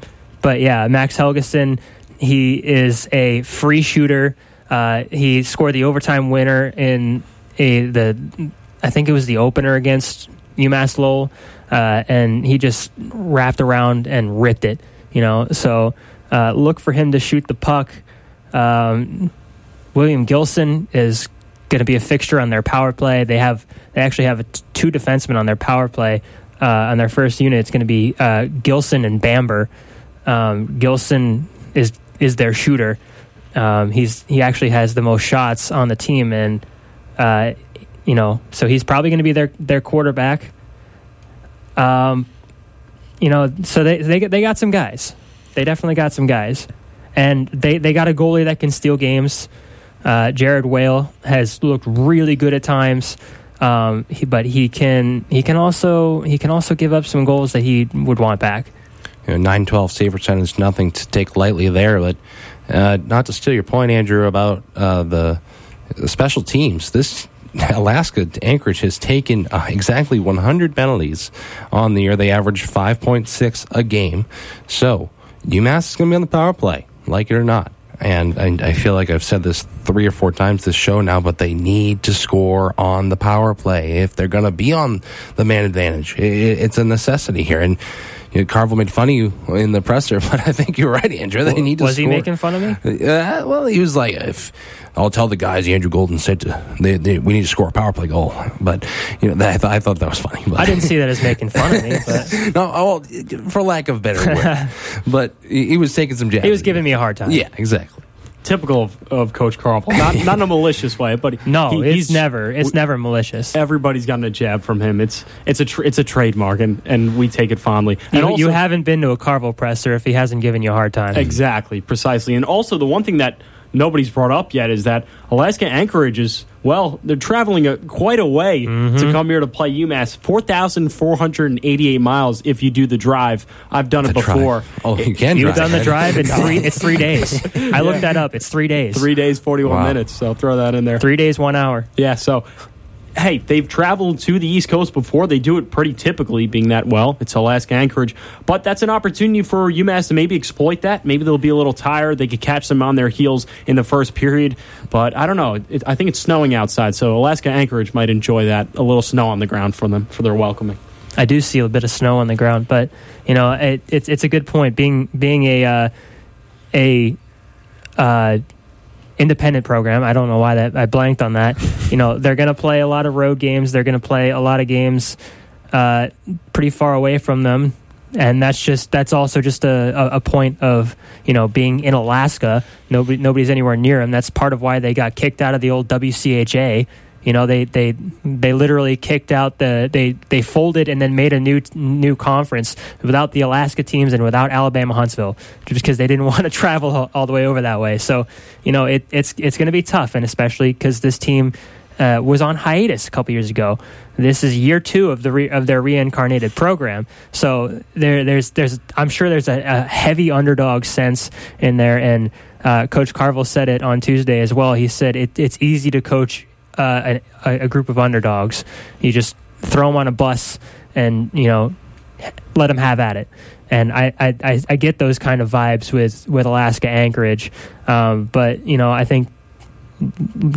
Speaker 2: but yeah, Max Helgeson, he is a free shooter. Uh, he scored the overtime winner in a the I think it was the opener against UMass Lowell uh, and he just wrapped around and ripped it. You know, so uh, look for him to shoot the puck. Um, William Gilson is going to be a fixture on their power play. They have they actually have two defensemen on their power play. Uh, on their first unit, it's going to be uh, Gilson and Bamber. Um, Gilson is is their shooter. Um, he's he actually has the most shots on the team, and uh, you know, so he's probably going to be their their quarterback. Um, you know, so they they they got some guys. They definitely got some guys, and they they got a goalie that can steal games. Uh, Jared Whale has looked really good at times, um, he, but he can he can also he can also give up some goals that he would want back.
Speaker 4: You know, nine twelve save percentage, nothing to take lightly there. But uh, not to steal your point, Andrew, about uh, the, the special teams. This Alaska Anchorage has taken uh, exactly 100 penalties on the year. They average 5.6 a game. So UMass is going to be on the power play, like it or not. And I, I, feel like I've said this three or four times this show now, but they need to score on the power play if they're going to be on the man advantage. It, it's a necessity here. And you know, Carvel made fun of you in the presser, but I think you're right, Andrew. They need to.
Speaker 2: Was
Speaker 4: score.
Speaker 2: he making fun of me?
Speaker 4: Uh, well, he was like, if I'll tell the guys, Andrew Golden said to, they, they, we need to score a power play goal. But you know, that, I, th- I thought that was funny. But.
Speaker 2: I didn't see that as making fun of me. But.
Speaker 4: no, well, for lack of better word. but he was taking some jabs.
Speaker 2: He was giving me a hard time.
Speaker 4: Yeah, exactly
Speaker 3: typical of, of Coach Carl. Not not in a malicious way, but
Speaker 2: no, he, it's never it's never malicious.
Speaker 3: Everybody's gotten a jab from him. It's it's a tr- it's a trademark, and, and we take it fondly.
Speaker 2: And
Speaker 3: you, also,
Speaker 2: you haven't been to a Carvel presser if he hasn't given you a hard time.
Speaker 3: Exactly, precisely. And also the one thing that nobody's brought up yet is that Alaska Anchorage is well, they're traveling a, quite a way mm-hmm. to come here to play UMass. Four thousand four hundred and eighty-eight miles if you do the drive. I've done the it before.
Speaker 4: Drive. Oh, you can.
Speaker 2: You've done the drive in three. It's three days. I yeah. looked that up. It's three days.
Speaker 3: Three days, forty-one wow. minutes. So throw that in there.
Speaker 2: Three days, one hour.
Speaker 3: Yeah. So hey, they've traveled to the East Coast before. They do it pretty typically, being that well. It's Alaska Anchorage. But that's an opportunity for UMass to maybe exploit that. Maybe they'll be a little tired. They could catch them on their heels in the first period. But I don't know. It, I think it's snowing outside, so Alaska Anchorage might enjoy that. A little snow on the ground for them, for their welcoming.
Speaker 2: I do see a bit of snow on the ground, but you know, it, it's it's a good point. Being being a uh, a uh, independent program, I don't know why that I blanked on that. You know, they're going to play a lot of road games. They're going to play a lot of games uh, pretty far away from them, and that's just that's also just a, a, point of you know being in Alaska. Nobody nobody's anywhere near them. That's part of why they got kicked out of the old WCHA you know, they they they literally kicked out the they they folded and then made a new new conference without the Alaska teams and without Alabama Huntsville, just because they didn't want to travel all, the way over that way. So, you know, it, it's it's going to be tough, and especially because this team. Uh, was on hiatus a couple years ago. This is year two of the re- of their reincarnated program. So there, there's there's I'm sure there's a, a heavy underdog sense in there, and uh, Coach Carvel said it on Tuesday as well. He said it, it's easy to coach uh, a, a, group of underdogs. You just throw them on a bus and you know let them have at it. And I, I, I get those kind of vibes with, with Alaska Anchorage, um, but you know I think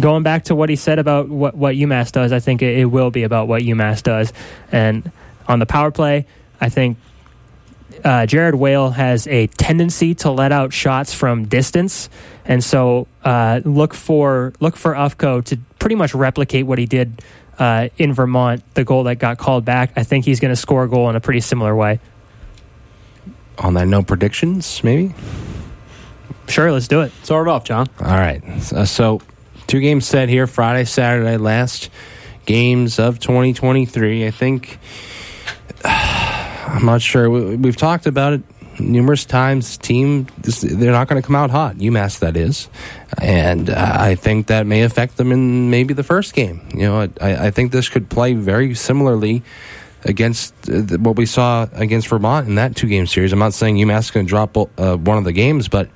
Speaker 2: going back to what he said about what, what UMass does, I think it, it will be about what UMass does. And on the power play, I think uh, Jared Whale has a tendency to let out shots from distance, and so uh, look for look for Ufko to pretty much replicate what he did uh, in Vermont, the goal that got called back. I think he's going to score a goal in a pretty similar way.
Speaker 4: On that, no predictions, maybe.
Speaker 2: Sure, let's do it.
Speaker 3: Start it off, John.
Speaker 4: All right. So, so two games set here: Friday, Saturday, last games of 2023. I think. I'm not sure. We, have talked about it numerous times. Team, they're not going to come out hot. UMass, that is, and I think that may affect them in maybe the first game. You know, I, I think this could play very similarly against uh, what we saw against Vermont in that two game series. I'm not saying UMass is going to drop uh, one of the games, but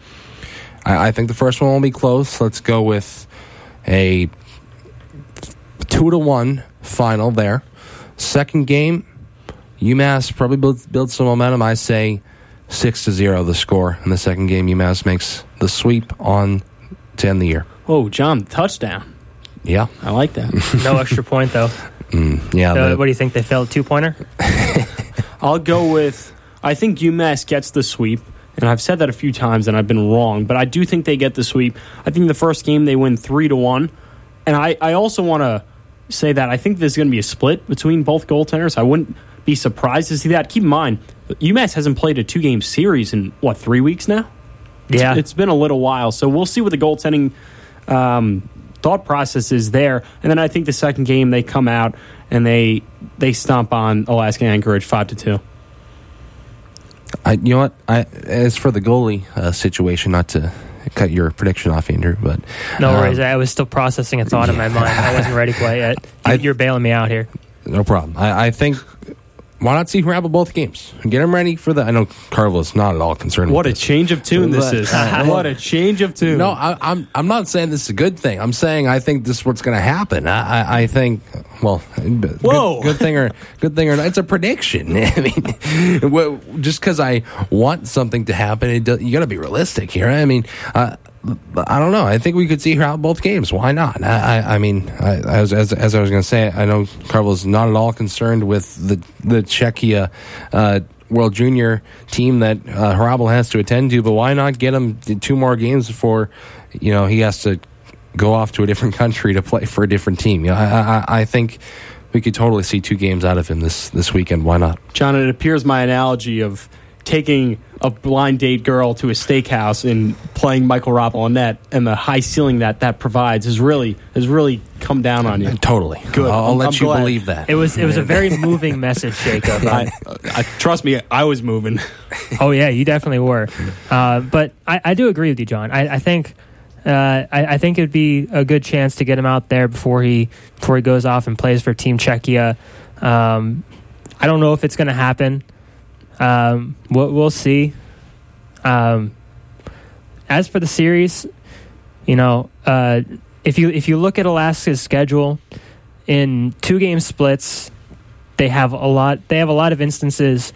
Speaker 4: I, I think the first one will be close. Let's go with a two to one final there. Second game, UMass probably builds build some momentum. I say six to zero the score in the second game. UMass makes the sweep on to end the year.
Speaker 3: Oh, John, touchdown!
Speaker 4: Yeah,
Speaker 3: I like that.
Speaker 2: no extra point though.
Speaker 4: Mm, yeah.
Speaker 2: So, the, what do you think? They failed two pointer.
Speaker 3: I'll go with. I think UMass gets the sweep. And I've said that a few times, and I've been wrong. But I do think they get the sweep. I think the first game they win three to one, and I, I also want to say that I think there's going to be a split between both goaltenders. I wouldn't be surprised to see that. Keep in mind, UMass hasn't played a two game series in what three weeks now. It's,
Speaker 2: yeah,
Speaker 3: it's been a little while, so we'll see what the goaltending um, thought process is there. And then I think the second game they come out and they they stomp on Alaska Anchorage five to two.
Speaker 4: I, you know what? I, as for the goalie uh, situation, not to cut your prediction off, Andrew, but
Speaker 2: no worries. Um, I was still processing a thought yeah. in my mind. I wasn't ready quite yet. You, I, you're bailing me out here.
Speaker 4: No problem. I, I think why not see Hrabal both games? Get them ready for the. I know Carvel is not at all concerned.
Speaker 3: What
Speaker 4: a
Speaker 3: this. change of tune this is! what a change of tune.
Speaker 4: No, I, am I'm, I'm not saying this is a good thing. I'm saying I think this is what's going to happen. I, I, I, think well,
Speaker 3: Whoa.
Speaker 4: Good, good, thing or good thing or not, it's a prediction. I mean, just because I want something to happen, it does, you got to be realistic here. I mean, uh, I don't know. I think we could see Hrabal both games. Why not? I, I, I mean, I, as, as, as I was going to say, I know Carvel's not at all concerned with the the Czechia uh, World Junior team that uh, Hrabal has to attend to, but why not get him two more games before you know he has to go off to a different country to play for a different team? You know, I, I, I think we could totally see two games out of him this this weekend. Why not,
Speaker 3: John? It appears my analogy of taking a blind date girl to a steakhouse and playing Michael Hrabal on that and the high ceiling that that provides has really has really come down on you.
Speaker 4: Totally.
Speaker 3: Good.
Speaker 4: I'll, I'll let
Speaker 3: I'm
Speaker 4: you
Speaker 3: glad.
Speaker 4: believe that.
Speaker 2: It was it was a very moving message, Jacob.
Speaker 3: I, I, trust me, I was moving.
Speaker 2: oh yeah, you definitely were. Uh, but I, I, do agree with you, John. I, I think. Uh, I, I, think it'd be a good chance to get him out there before he before he goes off and plays for Team Czechia. Um, I don't know if it's going to happen. Um, we'll, we'll see. Um, as for the series, you know, uh, if you if you look at Alaska's schedule, in two game splits, they have a lot. They have a lot of instances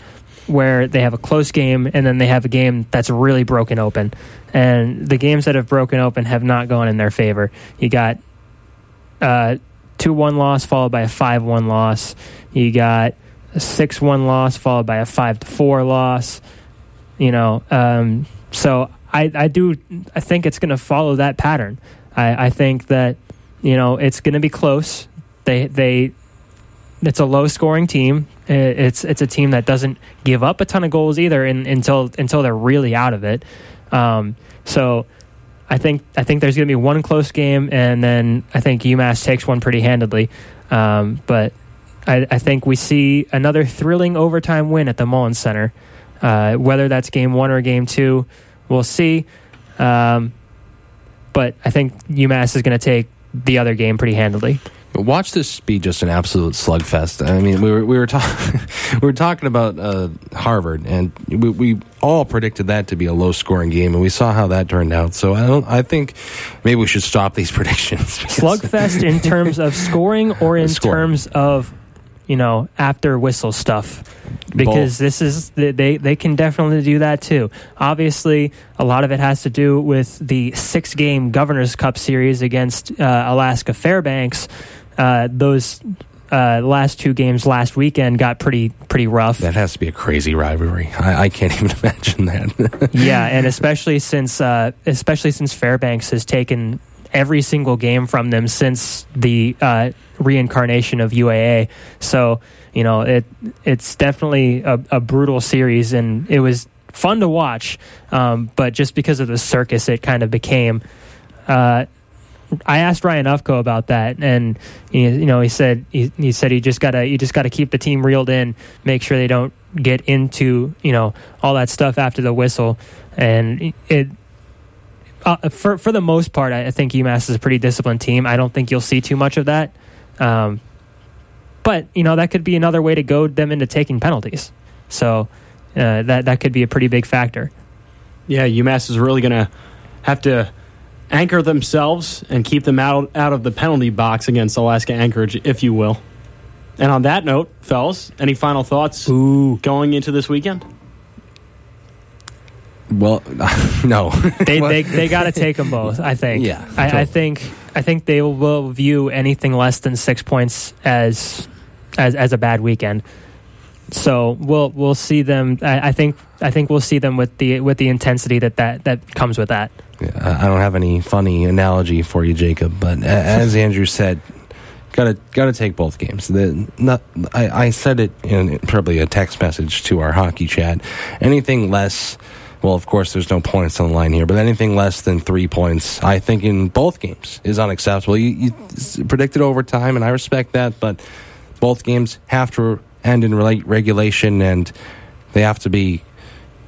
Speaker 2: where they have a close game and then they have a game that's really broken open. And the games that have broken open have not gone in their favor. You got uh, two one loss followed by a five one loss. You got a six one loss followed by a five to four loss. You know, um, so I, I do I think it's going to follow that pattern. I, I think that you know it's going to be close. They they it's a low scoring team. It's it's a team that doesn't give up a ton of goals either in, until until they're really out of it. Um, so I think I think there's going to be one close game, and then I think UMass takes one pretty handedly. Um, but I, I, think we see another thrilling overtime win at the Mullins Center. Uh, whether that's game one or game two, we'll see. Um, but I think UMass is going to take the other game pretty handily.
Speaker 4: Watch this be just an absolute slugfest. I mean, we were we were talking we were talking about uh, Harvard, and we, we all predicted that to be a low scoring game, and we saw how that turned out. So I don't. I think maybe we should stop these predictions.
Speaker 2: Slugfest in terms of scoring, or in scoring. terms of you know after whistle stuff because Both. this is they they can definitely do that too. Obviously, a lot of it has to do with the six game Governors Cup series against uh, Alaska Fairbanks uh, those uh, last two games last weekend got pretty pretty rough.
Speaker 4: That has to be a crazy rivalry. I, I can't even imagine that.
Speaker 2: yeah, and especially since uh, especially since Fairbanks has taken every single game from them since the uh, reincarnation of UAA. So you know it it's definitely a, a brutal series, and it was fun to watch. Um, but just because of the circus, it kind of became. Uh, I asked Ryan Ufko about that, and you know he said he, he said he just gotta you just gotta keep the team reeled in, make sure they don't get into you know all that stuff after the whistle, and it. Uh, for for the most part, I, I think UMass is a pretty disciplined team. I don't think you'll see too much of that, um, but you know that could be another way to goad them into taking penalties. So uh, that that could be a pretty big factor.
Speaker 3: Yeah, UMass is really going to have to anchor themselves and keep them out, out of the penalty box against Alaska Anchorage, if you will. And on that note, fellas, any final thoughts
Speaker 2: Ooh.
Speaker 3: going into this weekend?
Speaker 4: Well, no.
Speaker 2: they they, they got to take them both. I think.
Speaker 4: Yeah.
Speaker 2: I, I, think I think they will view anything less than six points as as as a bad weekend. So we'll we'll see them. I, I think I think we'll see them with the with the intensity that that, that comes with that.
Speaker 4: I don't have any funny analogy for you, Jacob, but as Andrew said, gotta gotta take both games. The, not, I, I said it in probably a text message to our hockey chat. Anything less, well, of course, there's no points on the line here, but anything less than three points, I think in both games is unacceptable. You, you predicted overtime, and I respect that, but both games have to end in regulation, and they have to be,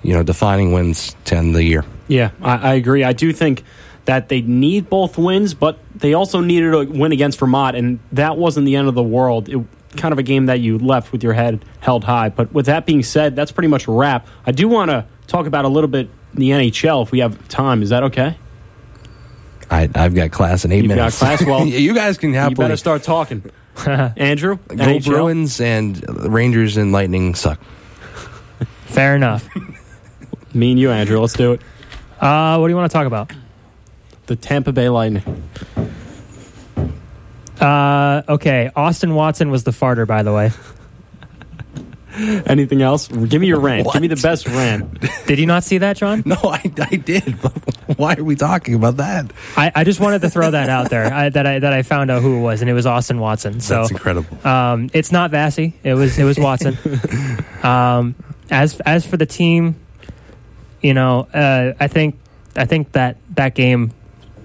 Speaker 4: you know, defining wins to end the year.
Speaker 3: Yeah, I, I, agree. I do think that they need both wins, but they also needed a win against Vermont, and that wasn't the end of the world. It, kind of a game that you left with your head held high. But with that being said, that's pretty much a wrap. I do want to talk about a little bit the NHL if we have time. Is that okay?
Speaker 4: I, have got class in 8
Speaker 3: You've
Speaker 4: minutes.
Speaker 3: Got class. Well,
Speaker 4: you guys can happily.
Speaker 3: You better start talking. Andrew,
Speaker 4: go NHL? Bruins and Rangers and Lightning suck.
Speaker 2: Fair enough.
Speaker 3: Me and you, Andrew. Let's do it.
Speaker 2: Uh, what do you want to talk about?
Speaker 3: The Tampa Bay Lightning.
Speaker 2: Uh, okay. Austin Watson was the farter, by the way.
Speaker 3: Anything else? Give me your rant. Give me the best rant.
Speaker 2: Did you not see that, John?
Speaker 4: No, I, I did. Why are we talking about that?
Speaker 2: I, I just wanted to throw that out there. I, that I that I found out who it was, and it was Austin Watson. So
Speaker 4: that's incredible.
Speaker 2: Um, it's not Vasi. It was it was Watson. um, as as for the team, you know, uh, I think I think that that game,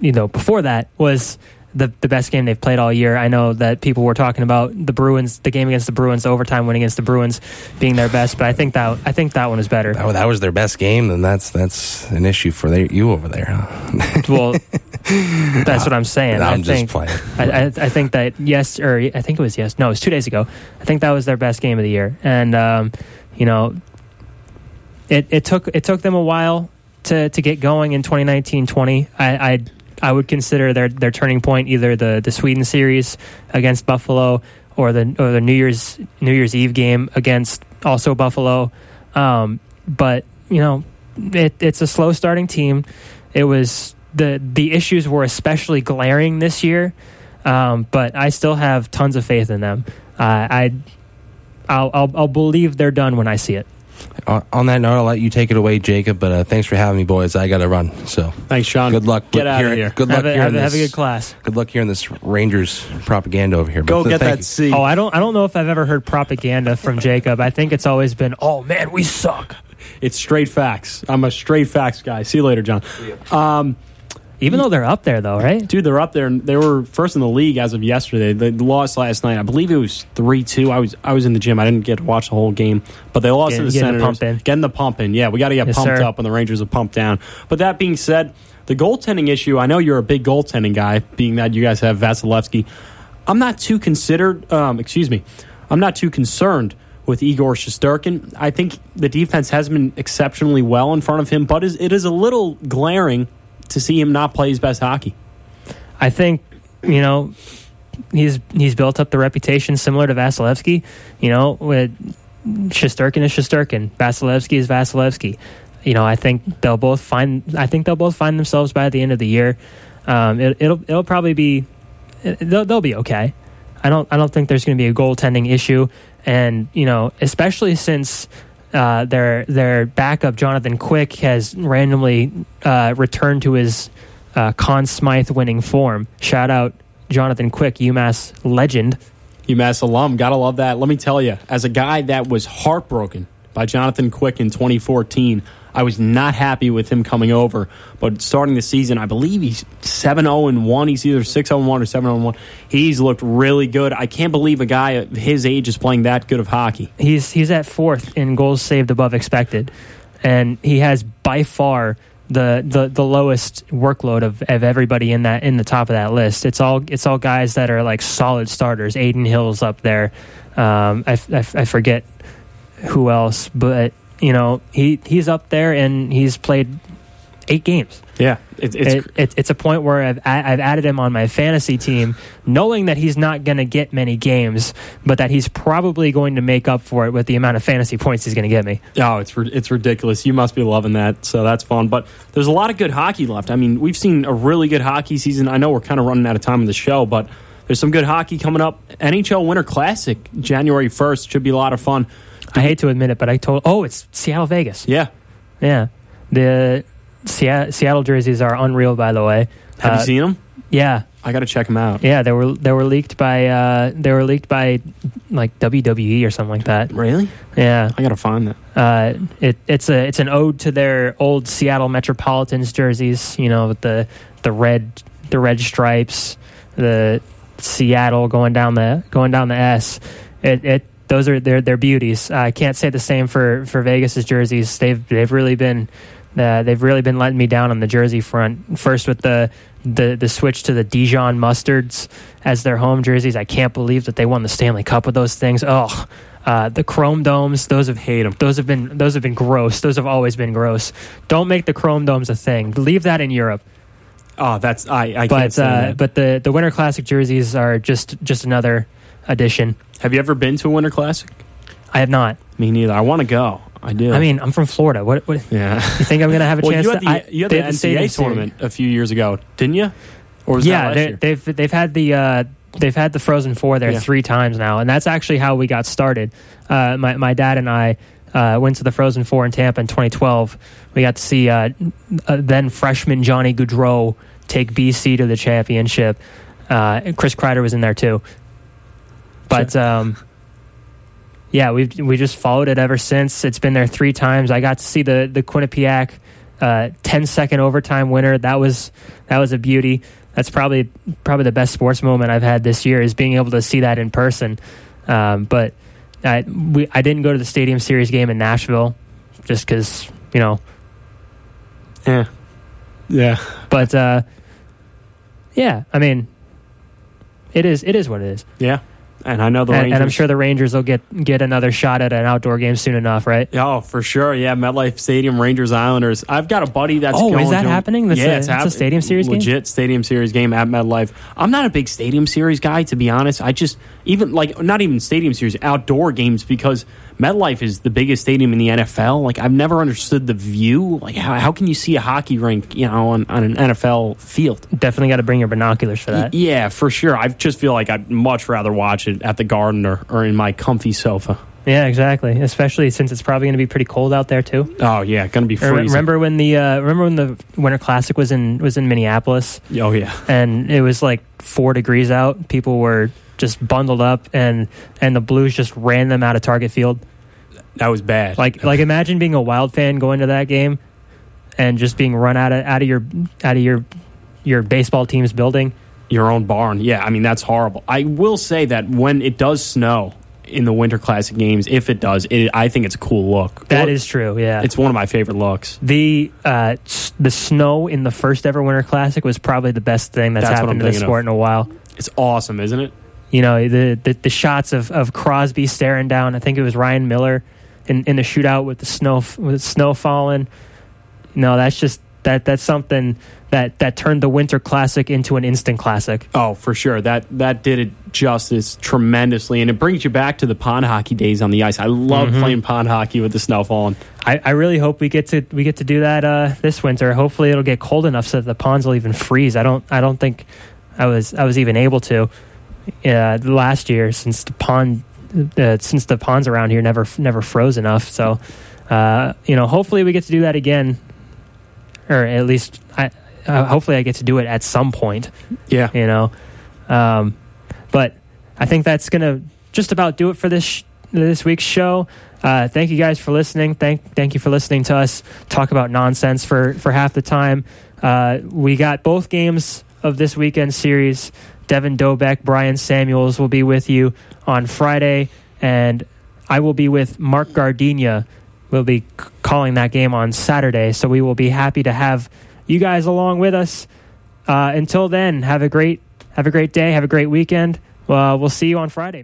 Speaker 2: you know, before that was the the best game they've played all year. I know that people were talking about the Bruins, the game against the Bruins, the overtime win against the Bruins being their best, but I think that I think that one is better.
Speaker 4: That, that was their best game, then that's that's an issue for they, you over there. Huh?
Speaker 2: well, that's what I'm saying.
Speaker 4: I'm
Speaker 2: I
Speaker 4: think, just
Speaker 2: playing. I, I, I, think that yes, or I think it was yes, no, it was two days ago. I think that was their best game of the year, and um, you know, it, it took it took them a while to to get going in 2019-20. I, I I would consider their their turning point either the the Sweden series against Buffalo or the or the New Year's New Year's Eve game against also Buffalo. Um, but you know, it, it's a slow starting team. It was the the issues were especially glaring this year, um, but I still have tons of faith in them. Uh, I I'll, I'll I'll believe they're done when I see it.
Speaker 4: On, on that note, I'll let you take it away, Jacob. But uh, thanks for having me, boys. I got to run. So
Speaker 3: Thanks, Sean.
Speaker 4: good luck.
Speaker 3: Get out of here.
Speaker 4: Good luck
Speaker 2: Have, a,
Speaker 4: hearing
Speaker 2: have, a-
Speaker 4: this.
Speaker 2: have a good class.
Speaker 4: Good luck here in this Rangers propaganda over here.
Speaker 3: Go
Speaker 4: But
Speaker 3: get
Speaker 4: thank
Speaker 3: that
Speaker 4: you.
Speaker 3: C.
Speaker 2: Oh, I don't I don't know if I've ever heard propaganda from Jacob. I think it's always been, oh man, we suck.
Speaker 3: It's straight facts. I'm a straight facts guy. See you later, John. Um,
Speaker 2: Even though they're up there, though, right?
Speaker 3: dude, they're up there. and They were first in the league as of yesterday. They lost last night. I believe it was three two. I was I was in the gym. I didn't get to watch the whole game, but they lost
Speaker 2: Getting-
Speaker 3: to the
Speaker 2: getting the
Speaker 3: Senators.
Speaker 2: pump in.
Speaker 3: Getting the pump in. Yeah, we got to get
Speaker 2: Yes,
Speaker 3: pumped
Speaker 2: sir.
Speaker 3: up when the Rangers are pumped down. But that being said, the goaltending issue. I know you're a big goaltending guy, being that you guys have Vasilevsky. I'm not too considered. Um, excuse me. I'm not too concerned with Igor Shesterkin. I think the defense has been exceptionally well in front of him, but is- it is a little glaring to see him not play his best hockey.
Speaker 2: I think you know he's he's built up the reputation similar to Vasilevsky. You know, with Shesterkin is Shesterkin, Vasilevsky is Vasilevsky. You know, I think they'll both find. I think they'll both find themselves by the end of the year. Um, it, it'll it'll probably be they'll, they'll be okay. I don't I don't think there's going to be a goaltending issue, and you know, especially since. Uh, their their backup Jonathan Quick has randomly uh, returned to his uh, Conn Smythe winning form. Shout out Jonathan Quick, UMass legend.
Speaker 3: UMass alum. Gotta love that. Let me tell you, as a guy that was heartbroken by Jonathan Quick in 2014, I was not happy with him coming over. But starting the season, I believe he's 7 0 1. He's either 6 0 1 or 7 0 1. He's looked really good. I can't believe a guy of his age is playing that good of hockey.
Speaker 2: He's he's at fourth in goals saved above expected, and he has by far the the, the lowest workload of, of everybody in that in the top of that list. It's all it's all guys that are like solid starters. Adin Hill's up there. Um, I, I, I forget who else, but you know he he's up there and he's played eight games.
Speaker 3: Yeah. It, it's,
Speaker 2: it, it, it's a point where I've, I've added him on my fantasy team, knowing that he's not going to get many games, but that he's probably going to make up for it with the amount of fantasy points he's going to get me.
Speaker 3: Oh, it's it's ridiculous. You must be loving that. So that's fun. But there's a lot of good hockey left. I mean, we've seen a really good hockey season. I know we're kind of running out of time in the show, but there's some good hockey coming up. NHL Winter Classic, January 1st, should be a lot of fun.
Speaker 2: I hate to admit it, but I told. Oh, it's Seattle Vegas.
Speaker 3: Yeah.
Speaker 2: Yeah, the Seattle, Seattle jerseys are unreal. By the way,
Speaker 3: Have
Speaker 2: Uh,
Speaker 3: you seen them?
Speaker 2: Yeah,
Speaker 3: I got to check them out.
Speaker 2: yeah, they were they were leaked by uh, they were leaked by like WWE or something like that.
Speaker 3: Really?
Speaker 2: Yeah,
Speaker 3: I got to find that.
Speaker 2: Uh, it, it's a it's an ode to their old Seattle Metropolitans jerseys. You know, with the the red the red stripes, the Seattle going down the going down the S. It, it those are their their beauties. I can't say the same for for Vegas's jerseys. They've they've really been uh, they've really been letting me down on the jersey front. First with the the the switch to the Dijon mustards as their home jerseys. I can't believe that they won the Stanley Cup with those things. Oh, uh, the chrome domes. Those have
Speaker 3: Hate them.
Speaker 2: those have been those have been gross. Those have always been gross. Don't make the chrome domes a thing. Leave that in Europe.
Speaker 3: Oh, that's I. I can't
Speaker 2: But uh, but the the Winter Classic jerseys are just just another addition.
Speaker 3: Have you ever been to a Winter Classic?
Speaker 2: I have not.
Speaker 3: Me neither. I want to go. I do.
Speaker 2: I mean, I'm from Florida. What, what
Speaker 3: yeah.
Speaker 2: you think I'm going to have a
Speaker 3: well,
Speaker 2: chance?
Speaker 3: you had
Speaker 2: to,
Speaker 3: the
Speaker 2: I-
Speaker 3: you had the
Speaker 2: have
Speaker 3: NCAA tournament a few years ago, didn't you? Or was that
Speaker 2: Yeah,
Speaker 3: last
Speaker 2: they,
Speaker 3: year?
Speaker 2: they've they've had the uh, they've had the Frozen Four there
Speaker 3: Yeah.
Speaker 2: three times now, and that's actually how we got started. Uh, my my dad and I uh, went to the Frozen Four in Tampa in 2012. We got to see uh, uh, then freshman Johnny Gaudreau take BC to the championship. Uh, Chris Kreider was in there too, but. Um, yeah, we we just followed it ever since. It's been there three times. I got to see the the Quinnipiac uh, 10 second overtime winner. That was that was a beauty. That's probably probably the best sports moment I've had this year is being able to see that in person. Um, but I we I didn't go to the Stadium Series game in Nashville just because you know.
Speaker 3: yeah. Yeah.
Speaker 2: But uh, yeah, I mean, it is it is what it is.
Speaker 3: Yeah. And I know the
Speaker 2: and,
Speaker 3: Rangers.
Speaker 2: and I'm sure the Rangers will get get another shot at an outdoor game soon enough, right?
Speaker 3: Oh, for sure. Yeah, MetLife Stadium, Rangers Islanders. I've got a buddy that's
Speaker 2: Oh, is that
Speaker 3: to-
Speaker 2: happening? That's
Speaker 3: yeah,
Speaker 2: a-
Speaker 3: it's,
Speaker 2: it's a Stadium Series game?
Speaker 3: legit Stadium Series game at MetLife. I'm not a big Stadium Series guy, to be honest. I just even like not even Stadium Series, outdoor games because MetLife is the biggest stadium in the NFL. Like I've never understood the view. Like how, how can you see a hockey rink, you know, on, on an NFL field?
Speaker 2: Definitely got to bring your binoculars for that.
Speaker 3: Yeah, for sure. I just feel like I'd much rather watch it at the Garden or, or in my comfy sofa.
Speaker 2: Yeah, exactly. Especially since it's probably going to be pretty cold out there too.
Speaker 3: Oh yeah, gonna be freezing.
Speaker 2: Remember when the uh, remember when the Winter Classic was in was in Minneapolis
Speaker 3: Oh yeah.
Speaker 2: and it was like four degrees out. People were just bundled up and and the Blues just ran them out of Target Field.
Speaker 3: That was bad.
Speaker 2: Like like imagine being a Wild fan going to that game and just being run out of out of your out of your your baseball team's building.
Speaker 3: your own barn. Yeah, I mean that's horrible. I will say that when it does snow in the Winter Classic games, if it does, it, I think it's a cool look.
Speaker 2: That is true. Yeah.
Speaker 3: it's one of my favorite looks.
Speaker 2: the uh, s- the snow in the first ever Winter Classic was probably the best thing that's,
Speaker 3: That's what
Speaker 2: happened
Speaker 3: I'm
Speaker 2: to the
Speaker 3: thinking
Speaker 2: sport
Speaker 3: of.
Speaker 2: in a while.
Speaker 3: It's awesome, isn't it?
Speaker 2: You know the, the the shots of, of Crosby staring down. I think it was Ryan Miller in, in the shootout with the snow with snow falling. No, that's just that that's something that that turned the Winter Classic into an instant classic.
Speaker 3: Oh, for sure. That that did it justice tremendously, and it brings you back to the pond hockey days on the ice. I love
Speaker 2: Mm-hmm.
Speaker 3: playing pond hockey with the snow falling.
Speaker 2: I, I really hope we get to we get to do that uh, this winter. Hopefully, it'll get cold enough so that the ponds will even freeze. I don't I don't think I was I was even able to uh, last year since the pond uh, since the ponds around here never never froze enough. So uh, you know, hopefully we get to do that again, or at least I uh, hopefully I get to do it at some point
Speaker 3: Yeah.
Speaker 2: you know. Um, but I think that's gonna just about do it for this sh- this week's show. Uh, thank you guys for listening. Thank thank you for listening to us talk about nonsense for for half the time. Uh, we got both games of this weekend series. Devin Dobeck, Brian Samuels will be with you on Friday, and I will be with Mark Gardenia. We'll be calling that game on Saturday, so we will be happy to have you guys along with us. Uh, until then, have a great have a great day, have a great weekend. Uh, we'll see you on Friday.